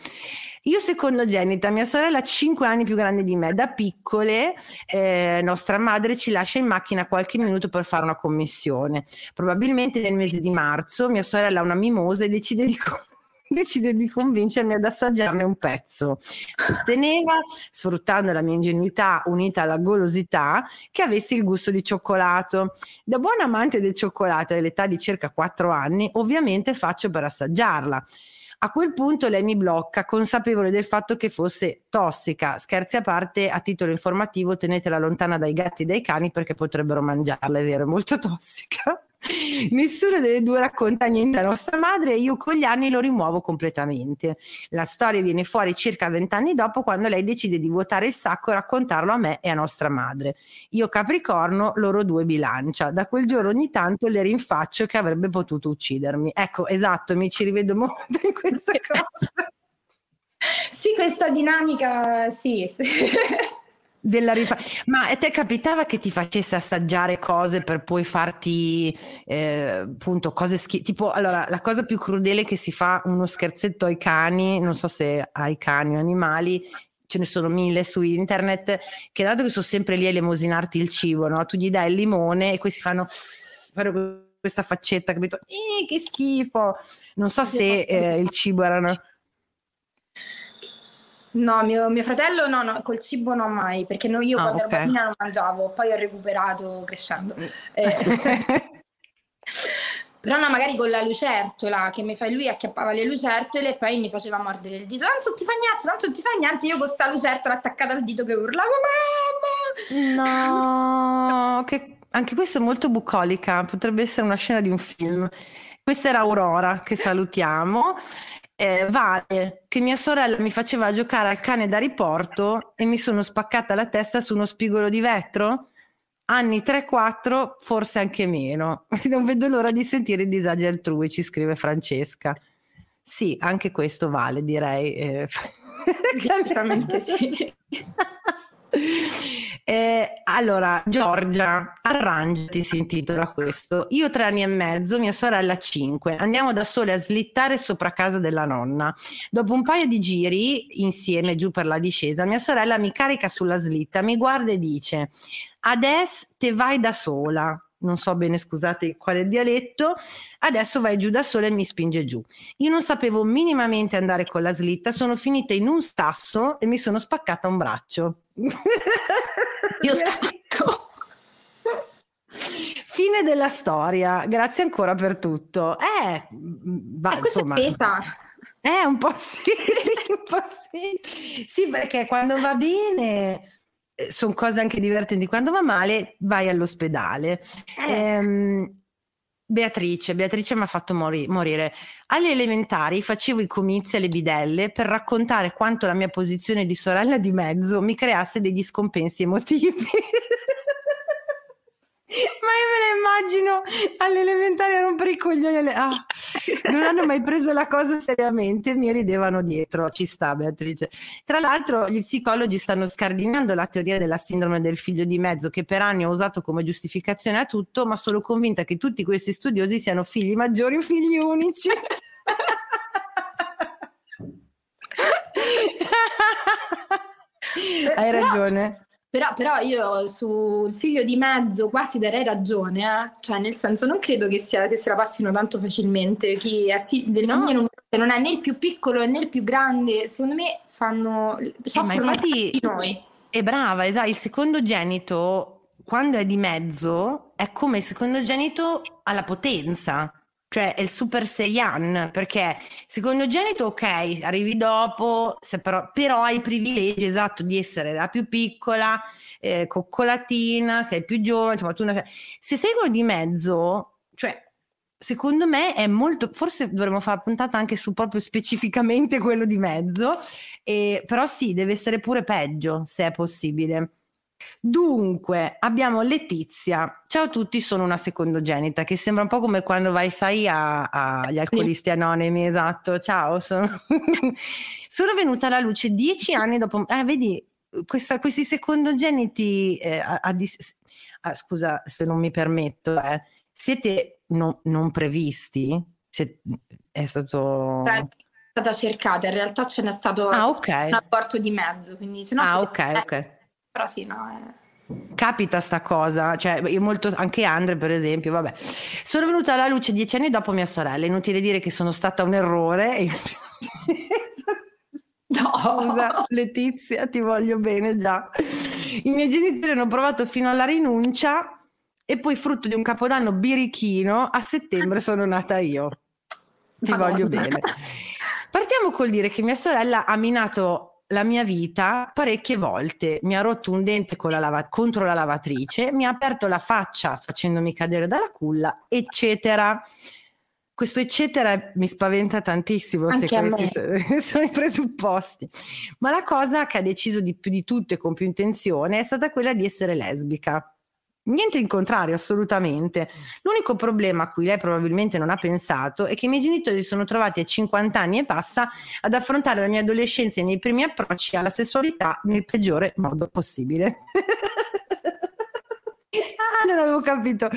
Io secondogenita, mia sorella 5 anni più grande di me, da piccole eh, nostra madre ci lascia in macchina qualche minuto per fare una commissione. Probabilmente nel mese di marzo mia sorella ha una mimosa e decide di <laughs> decide di convincermi ad assaggiarne un pezzo. Sosteneva, sfruttando la mia ingenuità unita alla golosità, che avesse il gusto di cioccolato. Da buon amante del cioccolato all'età di circa 4 anni, ovviamente faccio per assaggiarla. A quel punto lei mi blocca, consapevole del fatto che fosse tossica. Scherzi a parte, a titolo informativo, tenetela lontana dai gatti e dai cani perché potrebbero mangiarla, è vero, è molto <laughs> tossica. <laughs> Nessuna delle due racconta niente a nostra madre e io con gli anni lo rimuovo completamente. La storia viene fuori circa vent'anni dopo quando lei decide di vuotare il sacco e raccontarlo a me e a nostra madre. Io Capricorno, loro due bilancia. Da quel giorno ogni tanto le rinfaccio che avrebbe potuto uccidermi. Ecco, esatto, mi ci rivedo molto in questa <laughs> cosa. sì, questa dinamica, sì. sì della rifa- ma a te capitava che ti facesse assaggiare cose per poi farti eh, appunto cose schi- tipo allora la cosa più crudele che si fa uno scherzetto ai cani non so se ai cani o animali ce ne sono mille su internet che dato che sono sempre lì a elemosinarti il cibo no? tu gli dai il limone e questi fanno fare questa faccetta capito? Che schifo! Non so se eh, il cibo erano No, mio, mio fratello no, no, col cibo no mai, perché no, io ah, quando okay. ero bambina non mangiavo, poi ho recuperato crescendo. Mm. Eh, <laughs> però no, magari con la lucertola, che mi fa lui acchiappava le lucertole e poi mi faceva mordere il dito. Tanto non ti fa niente, tanto non ti fa niente. Io con sta lucertola attaccata al dito che urlavo mamma. No, <laughs> che anche questa è molto bucolica, potrebbe essere una scena di un film. Questa era Aurora, che salutiamo eh, vale che mia sorella mi faceva giocare al cane da riporto e mi sono spaccata la testa su uno spigolo di vetro? Anni 3-4, forse anche meno. <laughs> Non vedo l'ora di sentire i disagi altrui, ci scrive Francesca. Sì, anche questo vale, direi. Eh. sì. <laughs> Eh, allora, Giorgia, arrangiati, si intitola questo. Io tre anni e mezzo, mia sorella cinque. Andiamo da sole a slittare sopra casa della nonna. Dopo un paio di giri insieme giù per la discesa, mia sorella mi carica sulla slitta, mi guarda e dice: Adesso te vai da sola non so bene scusate quale dialetto, adesso vai giù da sola e mi spinge giù. Io non sapevo minimamente andare con la slitta, sono finita in un stasso e mi sono spaccata un braccio. Dio <laughs> spacco. Fine della storia, grazie ancora per tutto. Eh, va, eh questa insomma, è pesa. Eh, un po' sì, <laughs> un po' sì. Sì, perché quando va bene sono cose anche divertenti. Quando va male, vai all'ospedale. Eh. Ehm, Beatrice, Beatrice mi ha fatto mori- morire. Alle elementari facevo i comizi alle bidelle per raccontare quanto la mia posizione di sorella di mezzo mi creasse degli scompensi emotivi. <laughs> Ma io me la immagino all'elementare a rompere i coglioni. Alle... Ah, non hanno mai preso la cosa seriamente, mi ridevano dietro. Ci sta, Beatrice. Tra l'altro, gli psicologi stanno scardinando la teoria della sindrome del figlio di mezzo, che per anni ho usato come giustificazione a tutto, ma sono convinta che tutti questi studiosi siano figli maggiori o figli unici. <laughs> Hai ragione. Però, però, io sul figlio di mezzo quasi darei ragione, eh? cioè nel senso non credo che, sia, che se la passino tanto facilmente. Chi è fi- delle no. numerose non è né il più piccolo né il più grande, secondo me fanno soffrono eh, infatti, di noi. È brava, esatto, il secondogenito quando è di mezzo è come il secondogenito alla potenza cioè è il Super Saiyan, perché secondogenito ok, arrivi dopo, però, però, hai i privilegi esatto di essere la più piccola, eh, coccolatina, sei più giovane, insomma, tu una... se sei quello di mezzo, cioè secondo me è molto, forse dovremmo fare puntata anche su proprio specificamente quello di mezzo, eh, però sì, deve essere pure peggio se è possibile. Dunque, abbiamo Letizia. Ciao a tutti, sono una secondogenita, che sembra un po' come quando vai, sai, agli alcolisti anonimi, esatto. Ciao, sono, <laughs> sono venuta alla luce dieci anni dopo... Eh, vedi, questa, questi secondogeniti, eh, a, a dis- ah, scusa se non mi permetto, eh, siete no, non previsti? Siete, è stato... È stata cercata, in realtà ce n'è stato ah, okay. un apporto di mezzo, quindi se no... Ah, ok, ok però sì, no. È... Capita sta cosa, cioè io molto, anche Andre per esempio, vabbè. Sono venuta alla luce dieci anni dopo mia sorella, inutile dire che sono stata un errore. <laughs> No. Scusa, Letizia, ti voglio bene già. I miei genitori hanno provato fino alla rinuncia e poi frutto di un capodanno birichino a settembre sono nata io. Ti Madonna. voglio bene. Partiamo col dire che mia sorella ha minato la mia vita parecchie volte. Mi ha rotto un dente la lava- contro la lavatrice, mi ha aperto la faccia facendomi cadere dalla culla, eccetera. Questo eccetera mi spaventa tantissimo Anche se questi <laughs> sono i presupposti. Ma la cosa che ha deciso di più di tutto e con più intenzione è stata quella di essere lesbica. Niente in contrario, assolutamente. L'unico problema a cui lei probabilmente non ha pensato è che i miei genitori sono trovati a 50 anni e passa ad affrontare la mia adolescenza e i miei primi approcci alla sessualità nel peggiore modo possibile. <laughs> Ah, <laughs> non avevo capito.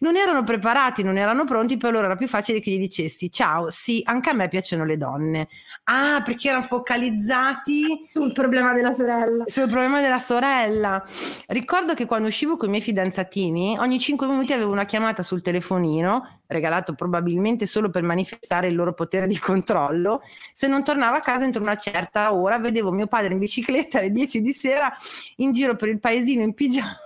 Non erano preparati, non erano pronti, per loro era più facile che gli dicessi ciao, sì, anche a me piacciono le donne. Ah, perché erano focalizzati sul problema della sorella. Sul problema della sorella. Ricordo che quando uscivo con i miei fidanzatini, ogni 5 minuti avevo una chiamata sul telefonino, regalato probabilmente solo per manifestare il loro potere di controllo. Se non tornavo a casa entro una certa ora, vedevo mio padre in bicicletta alle 10 di sera in giro per il paesino in pigiama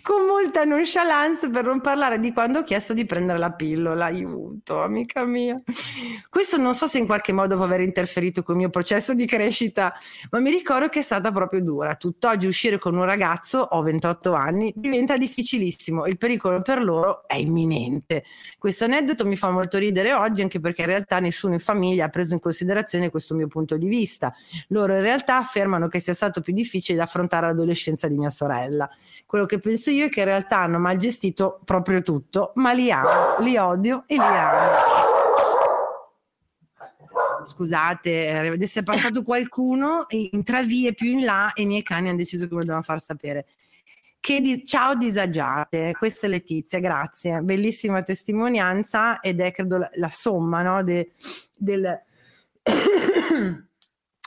con molta nonchalance per non parlare di quando ho chiesto di prendere la pillola. Aiuto, amica mia. Questo non so se in qualche modo può aver interferito con il mio processo di crescita, ma mi ricordo che è stata proprio dura. Tutt'oggi uscire con un ragazzo, ho 28 anni, diventa difficilissimo. Il pericolo per loro è imminente. Questo aneddoto mi fa molto ridere oggi, anche perché in realtà nessuno in famiglia ha preso in considerazione questo mio punto di vista. Loro in realtà affermano che sia stato più difficile da affrontare l'adolescenza di mia sorella quello che penso io è che in realtà hanno mal gestito proprio tutto, ma li amo, li odio e li amo. Scusate, adesso è passato qualcuno in tre vie più in là e i miei cani hanno deciso che devono far sapere. Di- ciao disagiate, questa è Letizia, grazie, bellissima testimonianza ed è credo la, la somma no, de, del... <coughs>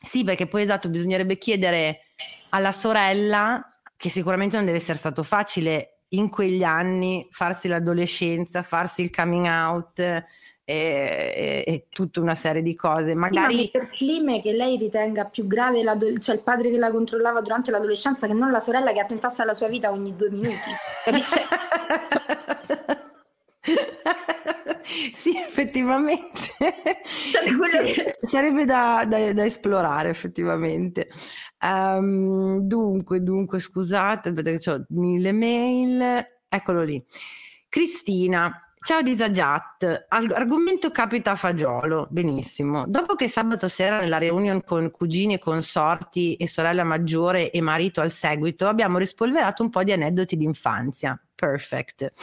sì, perché poi esatto, bisognerebbe chiedere alla sorella che sicuramente non deve essere stato facile in quegli anni farsi l'adolescenza, farsi il coming out e, e, e tutta una serie di cose. Magari per clima che lei ritenga più grave cioè il padre che la controllava durante l'adolescenza che non la sorella che attentasse alla sua vita ogni due minuti. <laughs> <laughs> <laughs> Sì, effettivamente. Sì, sarebbe da, da, da, esplorare, effettivamente. Um, dunque, dunque, scusate, che ho mille mail. Eccolo lì. Cristina, Ciao Disagiat, argomento capita a fagiolo, benissimo. Dopo che sabato sera nella reunion con cugini e consorti e sorella maggiore e marito al seguito abbiamo rispolverato un po' di aneddoti d'infanzia. Perfect.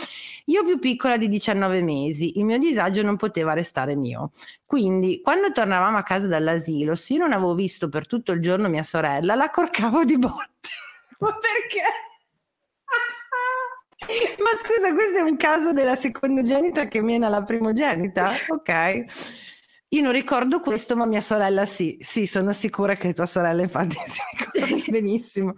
Io più piccola di 19 mesi, il mio disagio non poteva restare mio. Quindi, quando tornavamo a casa dall'asilo, se io non avevo visto per tutto il giorno mia sorella, la corcavo di botte. <laughs> Ma perché? Ma scusa, questo è un caso della secondogenita che mena la primogenita? Ok. Io non ricordo questo, ma mia sorella sì. Sì, sono sicura che tua sorella infatti <laughs> si ricorda benissimo.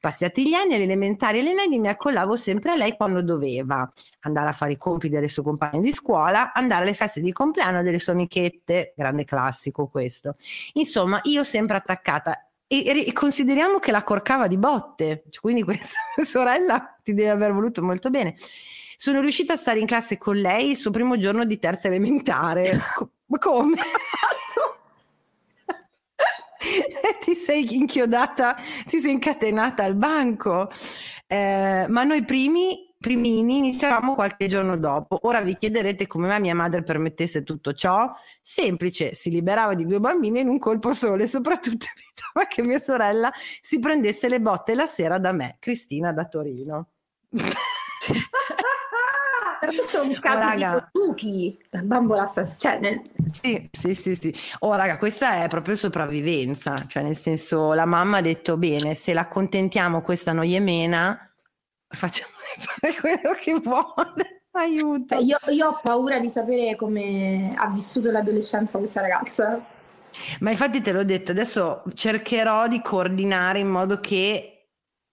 Passati gli anni, alle elementari e alle medie, mi accollavo sempre a lei quando doveva andare a fare i compiti delle sue compagne di scuola, andare alle feste di compleanno delle sue amichette, grande classico questo. Insomma, io sempre attaccata e, e, consideriamo che la corcava di botte, cioè, quindi questa <laughs> sorella ti deve aver voluto molto bene. Sono riuscita a stare in classe con lei il suo primo giorno di terza elementare. <laughs> Ma come? <laughs> ti sei inchiodata, ti sei incatenata al banco. Eh, ma noi primi primini iniziavamo qualche giorno dopo. Ora vi chiederete come mai mia madre permettesse tutto ciò. Semplice, si liberava di due bambini in un colpo solo e soprattutto <laughs> evitava che mia sorella si prendesse le botte la sera da me, Cristina da Torino. Questo è un caso oh, raga. di Tuki, la bambola assassina. Cioè nel... Sì, sì, sì, sì. Oh, raga, questa è proprio sopravvivenza. Cioè, nel senso, la mamma ha detto, bene, se l'accontentiamo questa noiemena, facciamo fare <laughs> quello che vuole. Aiuto. Io, io, ho paura di sapere come ha vissuto l'adolescenza questa ragazza. Ma infatti te l'ho detto, adesso cercherò di coordinare in modo che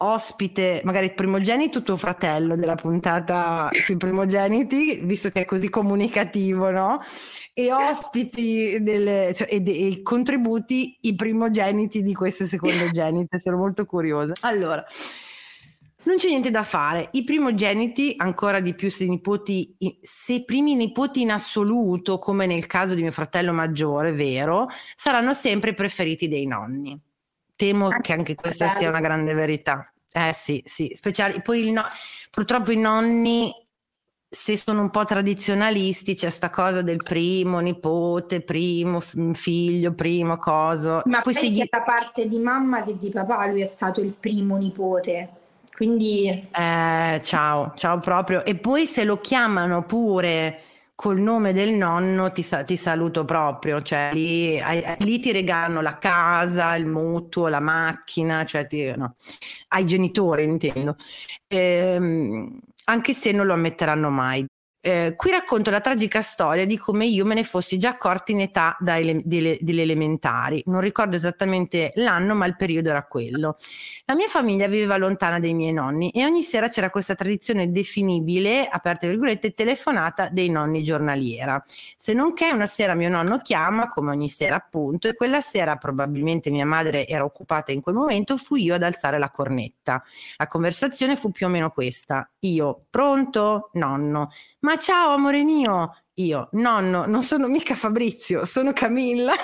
ospite, magari il primogenito, tuo fratello della puntata sui primogeniti, visto che è così comunicativo, no? E ospiti delle, cioè, e, de, e contributi i primogeniti di queste secondogenite, <laughs> sono molto curiosa. Allora, Non c'è niente da fare. I primogeniti, ancora di più se, nipoti, se i primi nipoti in assoluto, come nel caso di mio fratello maggiore, vero, saranno sempre preferiti dei nonni. Temo che anche questa sia una grande verità. Eh sì, sì, speciali. Poi no, purtroppo i nonni, se sono un po' tradizionalisti, c'è sta cosa del primo nipote, primo figlio, primo coso. Ma poi sia gli... da parte di mamma che di papà, lui è stato il primo nipote. Quindi... Eh, ciao, ciao proprio. E poi se lo chiamano pure col nome del nonno ti, ti saluto proprio, cioè lì, lì, ti regalano la casa, il mutuo, la macchina, cioè ti, no, ai genitori intendo, ehm, anche se non lo ammetteranno mai. Eh, qui racconto la tragica storia di come io me ne fossi già accorta in età ele- delle, delle, elementari. Non ricordo esattamente l'anno, ma il periodo era quello. La mia famiglia viveva lontana dai miei nonni e ogni sera c'era questa tradizione definibile, aperte virgolette, telefonata dei nonni giornaliera. Se non che una sera mio nonno chiama, come ogni sera appunto, e quella sera probabilmente mia madre era occupata in quel momento, fui io ad alzare la cornetta. La conversazione fu più o meno questa. Io, pronto? Nonno. Ma ma ciao amore mio, io, nonno, non sono mica Fabrizio, sono Camilla. <laughs>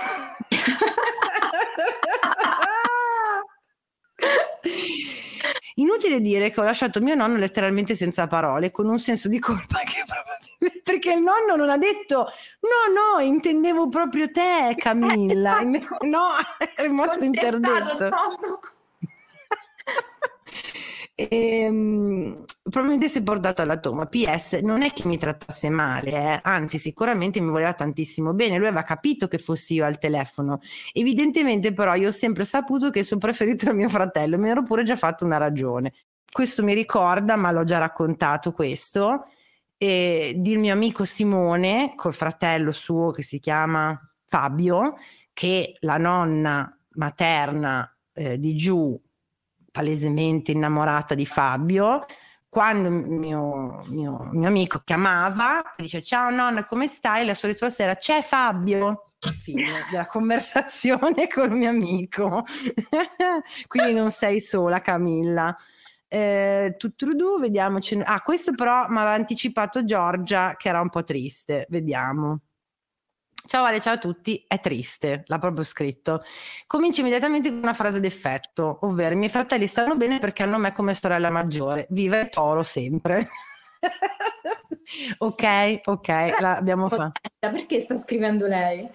Inutile dire che ho lasciato mio nonno letteralmente senza parole, con un senso di colpa <laughs> che probabilmente perché il nonno non ha detto no, no, intendevo proprio te, Camilla. no, <laughs> è rimasto interdetto. E, ehm, probabilmente si è portato alla toma. PS, non è che mi trattasse male, eh? anzi, sicuramente mi voleva tantissimo bene. Lui aveva capito che fossi io al telefono. Evidentemente, però, io ho sempre saputo che il suo preferito era mio fratello. Mi ero pure già fatto una ragione. Questo mi ricorda, ma l'ho già raccontato questo, eh, di mio amico Simone, col fratello suo che si chiama Fabio, che la nonna materna eh, di giù palesemente innamorata di Fabio, quando mio, mio, mio amico chiamava, dice ciao nonna come stai? La sua risposta era c'è Fabio. Fine <laughs> della conversazione <laughs> con il mio amico. <laughs> Quindi non sei sola Camilla. Eh, tutrudu, vediamoci. Ah, questo però mi aveva anticipato Giorgia che era un po' triste. Vediamo. Ciao Ale, ciao a tutti, è triste, l'ha proprio scritto. Comincio immediatamente con una frase d'effetto, ovvero i miei fratelli stanno bene perché hanno me come sorella maggiore, viva il toro sempre. <laughs> ok, ok, l'abbiamo fatto. Perché sta scrivendo lei?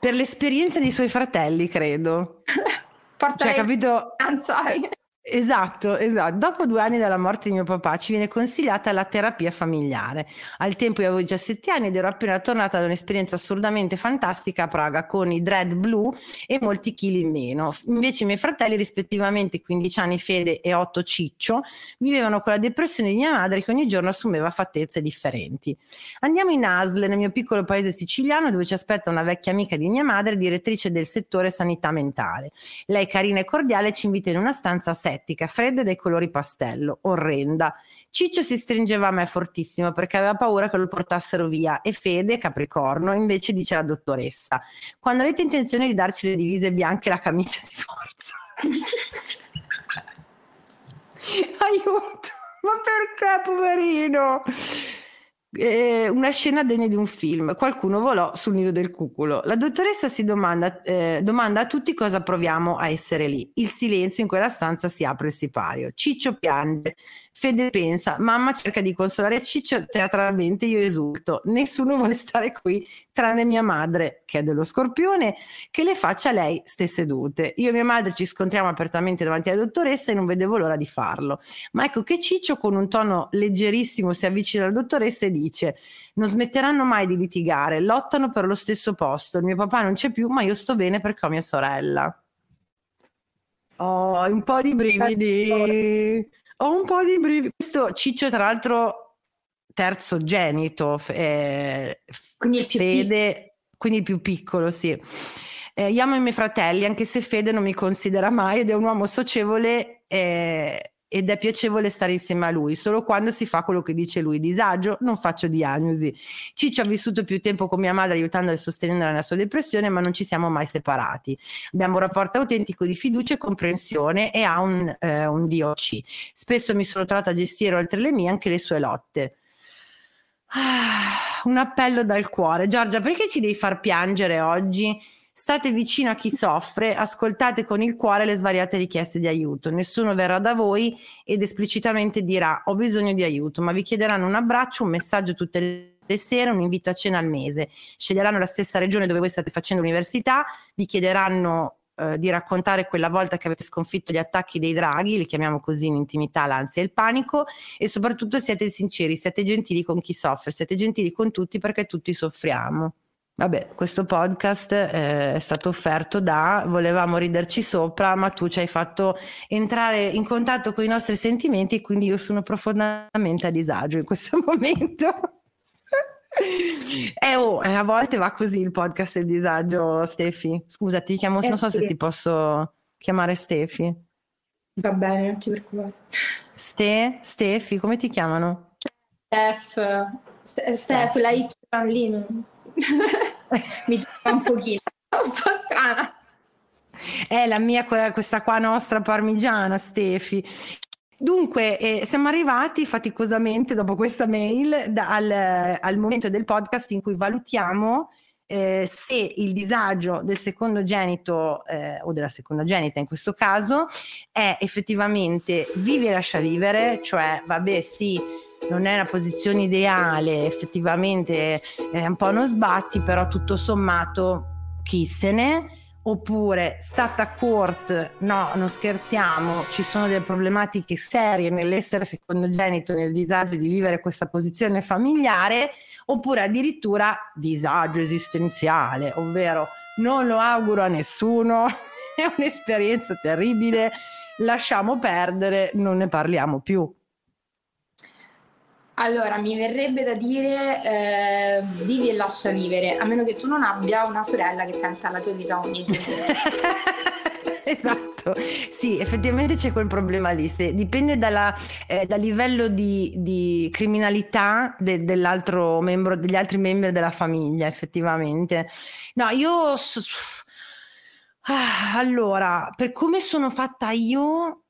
Per l'esperienza dei suoi fratelli, credo. <laughs> Porta cioè, capito? Ansai. Esatto, esatto. Dopo due anni dalla morte di mio papà ci viene consigliata la terapia familiare. Al tempo io avevo 17 anni ed ero appena tornata da un'esperienza assolutamente fantastica a Praga con i dread blu e molti chili in meno. Invece i miei fratelli, rispettivamente 15 anni Fede e 8 Ciccio, vivevano con la depressione di mia madre che ogni giorno assumeva fattezze differenti. Andiamo in Asle, nel mio piccolo paese siciliano, dove ci aspetta una vecchia amica di mia madre, direttrice del settore sanità mentale. Lei, carina e cordiale, ci invita in una stanza a sé asettica, fredda e dai colori pastello, orrenda. Ciccio si stringeva a me fortissimo perché aveva paura che lo portassero via e Fede, Capricorno, invece dice la dottoressa, quando avete intenzione di darci le divise bianche e la camicia di forza. <laughs> Aiuto, ma perché poverino? Eh, una scena degna di un film. Qualcuno volò sul nido del cuculo. La dottoressa si domanda, eh, domanda a tutti cosa proviamo a essere lì. Il silenzio in quella stanza si apre il sipario. Ciccio piange. Fede pensa, mamma cerca di consolare Ciccio teatralmente, io esulto. Nessuno vuole stare qui, tranne mia madre, che è dello scorpione, che le faccia lei ste sedute. Io e mia madre ci scontriamo apertamente davanti alla dottoressa e non vedevo l'ora di farlo. Ma ecco che Ciccio con un tono leggerissimo si avvicina alla dottoressa e dice, non smetteranno mai di litigare, lottano per lo stesso posto. Il mio papà non c'è più, ma io sto bene perché ho mia sorella. Oh, un po' di brividi. Ho un po' di brividi. Questo Ciccio, tra l'altro, terzogenito, eh, quindi il più Fede, piccolo. quindi il più piccolo, sì. Eh, io amo i miei fratelli, anche se Fede non mi considera mai ed è un uomo socievole eh, ed è piacevole stare insieme a lui, solo quando si fa quello che dice lui. Disagio, non faccio diagnosi. Ciccio ha vissuto più tempo con mia madre aiutandola e sostenendola nella sua depressione, ma non ci siamo mai separati. Abbiamo un rapporto autentico di fiducia e comprensione e ha un, eh, un DOC. Spesso mi sono trovata a gestire oltre le mie anche le sue lotte. Ah, un appello dal cuore. Giorgia, perché ci devi far piangere oggi? State vicino a chi soffre, ascoltate con il cuore le svariate richieste di aiuto. Nessuno verrà da voi ed esplicitamente dirà ho bisogno di aiuto, ma vi chiederanno un abbraccio, un messaggio tutte le sere, un invito a cena al mese. Sceglieranno la stessa regione dove voi state facendo l'università, vi chiederanno eh, di raccontare quella volta che avete sconfitto gli attacchi dei draghi, li chiamiamo così in intimità l'ansia e il panico, e soprattutto siete sinceri, siete gentili con chi soffre, siete gentili con tutti perché tutti soffriamo. Vabbè, questo podcast eh, è stato offerto da Volevamo riderci sopra, ma tu ci hai fatto entrare in contatto con i nostri sentimenti e quindi io sono profondamente a disagio in questo <laughs> momento. eh, oh, a volte va così il podcast del disagio, Stefi. Scusa, ti chiamo, eh, non so sì. se ti posso chiamare Stefi. Va bene, non ti preoccupare. Ste, Stefi, come ti chiamano? Steph, Steph, Steph la Y lì. <laughs> mi gioca un pochino, un po' strana. È la mia, questa qua nostra parmigiana, Stefi. Dunque, eh, siamo arrivati faticosamente dopo questa mail da, al, al, momento del podcast in cui valutiamo eh, se il disagio del secondogenito eh, o della secondogenita in questo caso è effettivamente vivi e lascia vivere, cioè vabbè sì, non è una posizione ideale, effettivamente è un po' uno sbatti, però tutto sommato chi se ne oppure stata a court, no, non scherziamo, ci sono delle problematiche serie nell'essere secondogenito, nel disagio di vivere questa posizione familiare, oppure addirittura disagio esistenziale, ovvero non lo auguro a nessuno, <laughs> è un'esperienza terribile, lasciamo perdere, non ne parliamo più. Allora, mi verrebbe da dire eh, vivi e lascia vivere, a meno che tu non abbia una sorella che tenta la tua vita ogni giorno. <laughs> esatto, sì, effettivamente c'è quel problema lì, Se, dipende dalla, eh, dal livello di, di criminalità de, dell'altro membro, degli altri membri della famiglia, effettivamente. No, io... Ah, allora, per come sono fatta io,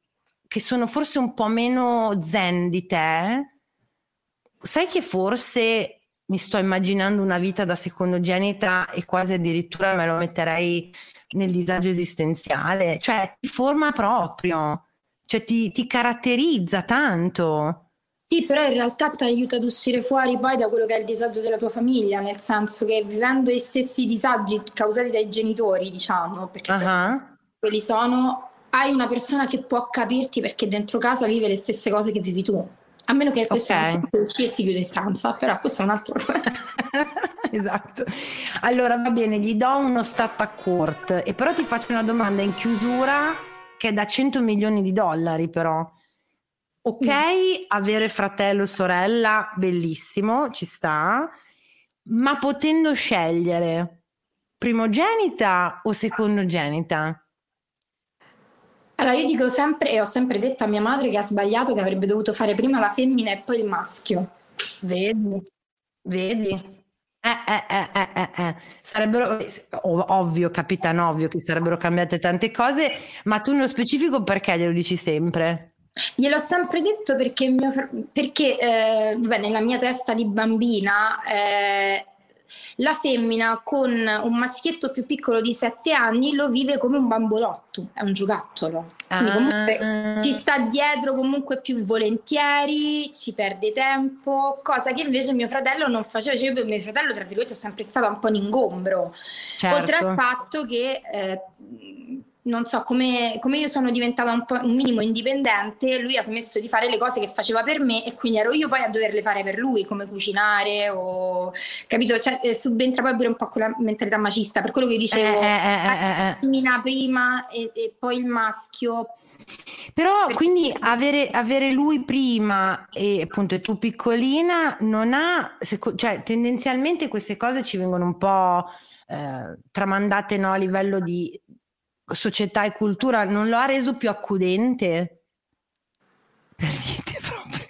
che sono forse un po' meno zen di te, sai che forse mi sto immaginando una vita da secondogenita e quasi addirittura me lo metterei nel disagio esistenziale, cioè ti forma proprio, cioè ti, ti caratterizza tanto. Sì, però in realtà ti aiuta ad uscire fuori poi da quello che è il disagio della tua famiglia, nel senso che vivendo gli stessi disagi causati dai genitori, diciamo, perché uh-huh. quelli sono, hai una persona che può capirti perché dentro casa vive le stesse cose che vivi tu. A meno che questo okay. non si e si chiude in stanza, però questo è un altro <laughs> esatto. Allora va bene, gli do uno stat a court e però ti faccio una domanda in chiusura che è da 100 milioni di dollari però. Ok, mm. avere fratello o sorella, bellissimo, ci sta, ma potendo scegliere primogenita o secondogenita? Allora, io dico sempre e ho sempre detto a mia madre che ha sbagliato, che avrebbe dovuto fare prima la femmina e poi il maschio. Vedi, vedi. Eh, eh, eh, eh, eh. Sarebbero, ovvio, capitano, ovvio che sarebbero cambiate tante cose, ma tu nello specifico perché glielo dici sempre? Gliel'ho sempre detto perché, mio, perché eh, beh, nella mia testa di bambina eh, la femmina con un maschietto più piccolo di 7 anni lo vive come un bambolotto, è un giocattolo. Quindi comunque ah. ci sta dietro comunque più volentieri, ci perde tempo, cosa che invece mio fratello non faceva. Cioè, mio fratello, tra virgolette, è sempre stato un po' in ingombro. Certo. Oltre al fatto che eh, non so, come, come, io sono diventata un, po', un minimo indipendente, lui ha smesso di fare le cose che faceva per me e quindi ero io poi a doverle fare per lui, come cucinare o... capito? Cioè, eh, subentra poi pure un po' quella mentalità macista, per quello che dicevo, eh, eh, eh, eh. prima e, e poi il maschio però quindi avere, avere, lui prima e appunto tu piccolina non ha, cioè tendenzialmente queste cose ci vengono un po' eh, tramandate no, a livello di società e cultura non lo ha reso più accudente? Per niente <laughs> proprio.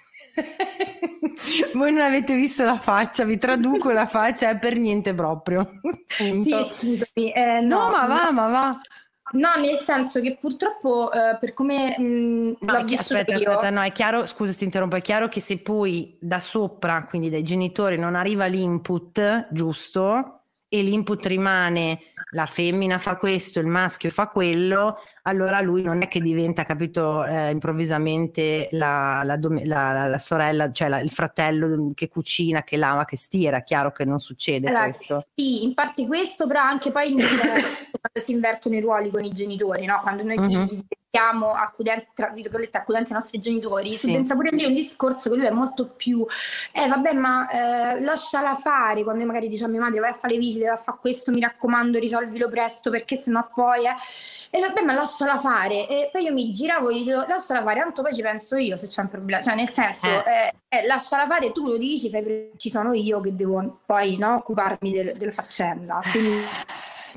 <laughs> Voi non avete visto la faccia, vi traduco la faccia, è per niente proprio. Sì, scusami. Eh, no, no, ma va, ma va. No, nel senso che purtroppo eh, per come mh, mm, no, l'ho aspetta, io... aspetta, no, è chiaro, scusa ti interrompo, è chiaro che se poi da sopra, quindi dai genitori, non arriva l'input giusto e l'input rimane la femmina fa questo, il maschio fa quello, allora lui non è che diventa, capito, eh, improvvisamente la, la, la, la sorella, cioè il fratello che cucina, che lava, che stira, chiaro che non succede allora, questo. Sì, in parte questo, però anche poi <laughs> quando si invertono i ruoli con i genitori, no? quando noi mm-hmm. Siamo accudenti, tra virgolette, accudenti ai nostri genitori, sì. subentra pure lì un discorso che lui è molto più, eh vabbè ma eh, lasciala fare, quando io magari dice a mia madre vai a fare le visite, vai a fare questo, mi raccomando risolvilo presto perché sennò poi, eh. e vabbè ma lasciala fare, e poi io mi giravo e dicevo lasciala fare, tanto poi ci penso io se c'è un problema, cioè nel senso, eh. Eh, eh lasciala fare, tu lo dici, fai, ci sono io che devo poi no, occuparmi del, della faccenda, quindi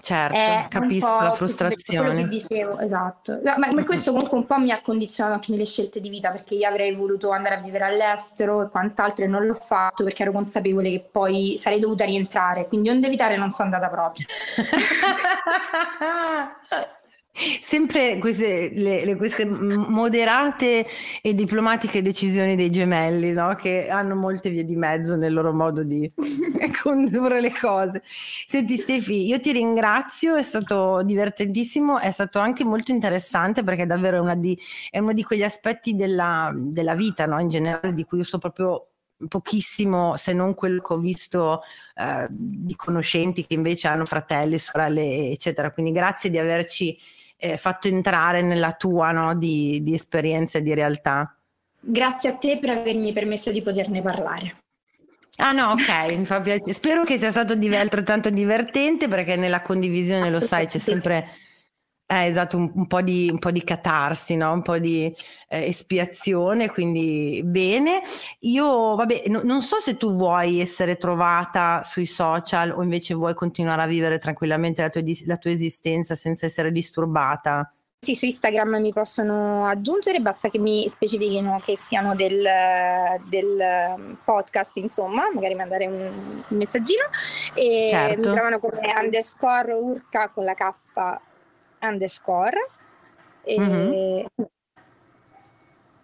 certo, è capisco la frustrazione. Quello che dicevo, esatto. Ma, ma, questo <laughs> comunque un po' mi ha condizionato anche nelle scelte di vita perché io avrei voluto andare a vivere all'estero e quant'altro e non l'ho fatto perché ero consapevole che poi sarei dovuta rientrare, quindi onde evitare non sono andata proprio. <laughs> Sempre queste, le, le, queste, moderate e diplomatiche decisioni dei gemelli, no? che hanno molte vie di mezzo nel loro modo di <laughs> <laughs> condurre le cose. Senti Stefi, io ti ringrazio, è stato divertentissimo, è stato anche molto interessante perché davvero è, di, è uno di quegli aspetti della, della vita no? in generale di cui io so proprio pochissimo se non quello che ho visto eh, di conoscenti che invece hanno fratelli, sorelle eccetera quindi grazie di averci eh, fatto entrare nella tua no, di, di esperienza e di realtà. Grazie a te per avermi permesso di poterne parlare. Ah no, ok, mi fa piacere. Spero che sia stato altrettanto divertente perché nella condivisione, lo sai, c'è sempre eh, esatto, un, un, po di, un, po di, catarsi, no? un po' di eh, espiazione, quindi bene. Io, vabbè, no, non so se tu vuoi essere trovata sui social o invece vuoi continuare a vivere tranquillamente la tua, la tua esistenza senza essere disturbata. Sì, su Instagram mi possono aggiungere, basta che mi specifichino che siano del, del podcast, insomma, magari mandare un, messaggino. E certo. mi trovano come underscore urca con la K underscore. E... Mm-hmm.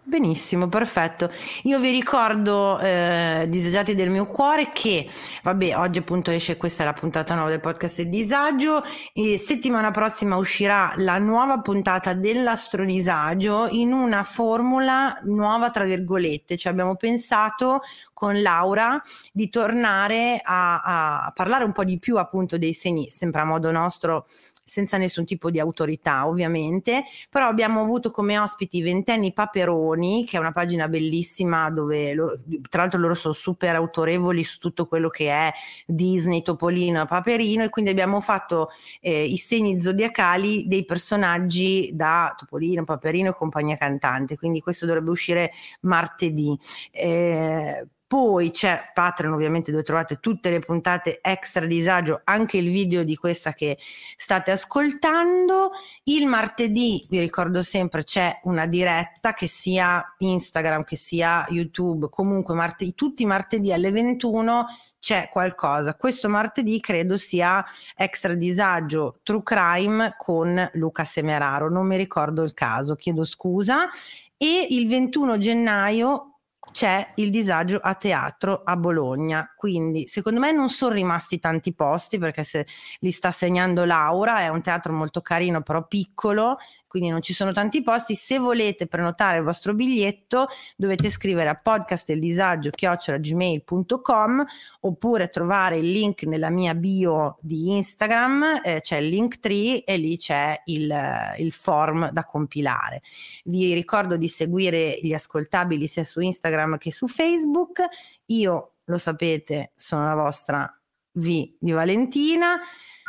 Benissimo, perfetto. Io vi ricordo, eh, disagiati del mio cuore, che vabbè, oggi appunto esce questa è la puntata nuova del podcast Il Disagio e settimana prossima uscirà la nuova puntata dell'astrodisagio in una formula nuova, tra virgolette. Cioè abbiamo pensato con Laura di tornare a, a parlare un po' di più appunto dei segni, sempre a modo nostro senza nessun tipo di autorità ovviamente, però abbiamo avuto come ospiti Ventenni Paperoni, che è una pagina bellissima dove loro, tra l'altro loro sono super autorevoli su tutto quello che è Disney, Topolino e Paperino e quindi abbiamo fatto eh, i segni zodiacali dei personaggi da Topolino, Paperino e compagnia cantante, quindi questo dovrebbe uscire martedì. Eh, poi c'è Patreon ovviamente dove trovate tutte le puntate extra disagio, anche il video di questa che state ascoltando. Il martedì, vi ricordo sempre, c'è una diretta che sia Instagram, che sia YouTube, comunque martedì, tutti i martedì alle 21 c'è qualcosa. Questo martedì credo sia extra disagio True Crime con Luca Semeraro, non mi ricordo il caso, chiedo scusa. E il 21 gennaio c'è il disagio a teatro a Bologna. Quindi, secondo me, non sono rimasti tanti posti perché se li sta segnando Laura, è un teatro molto carino, però piccolo, quindi non ci sono tanti posti. Se volete prenotare il vostro biglietto, dovete scrivere a podcastdeldisagio.gmail.com oppure trovare il link nella mia bio di Instagram, eh, c'è il link tree e lì c'è il, il form da compilare. Vi ricordo di seguire gli ascoltabili sia su Instagram che su Facebook. Io, lo sapete, sono la vostra V di Valentina.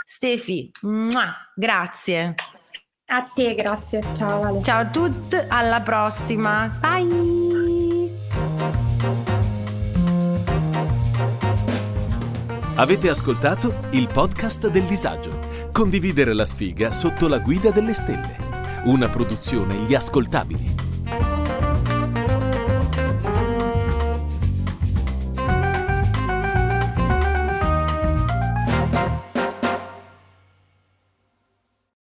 Stefi, grazie. A te, grazie. Ciao Ale. Ciao a tutti, alla prossima. Bye. Avete ascoltato il podcast del disagio. Condividere la sfiga sotto la guida delle stelle. Una produzione Gli Ascoltabili.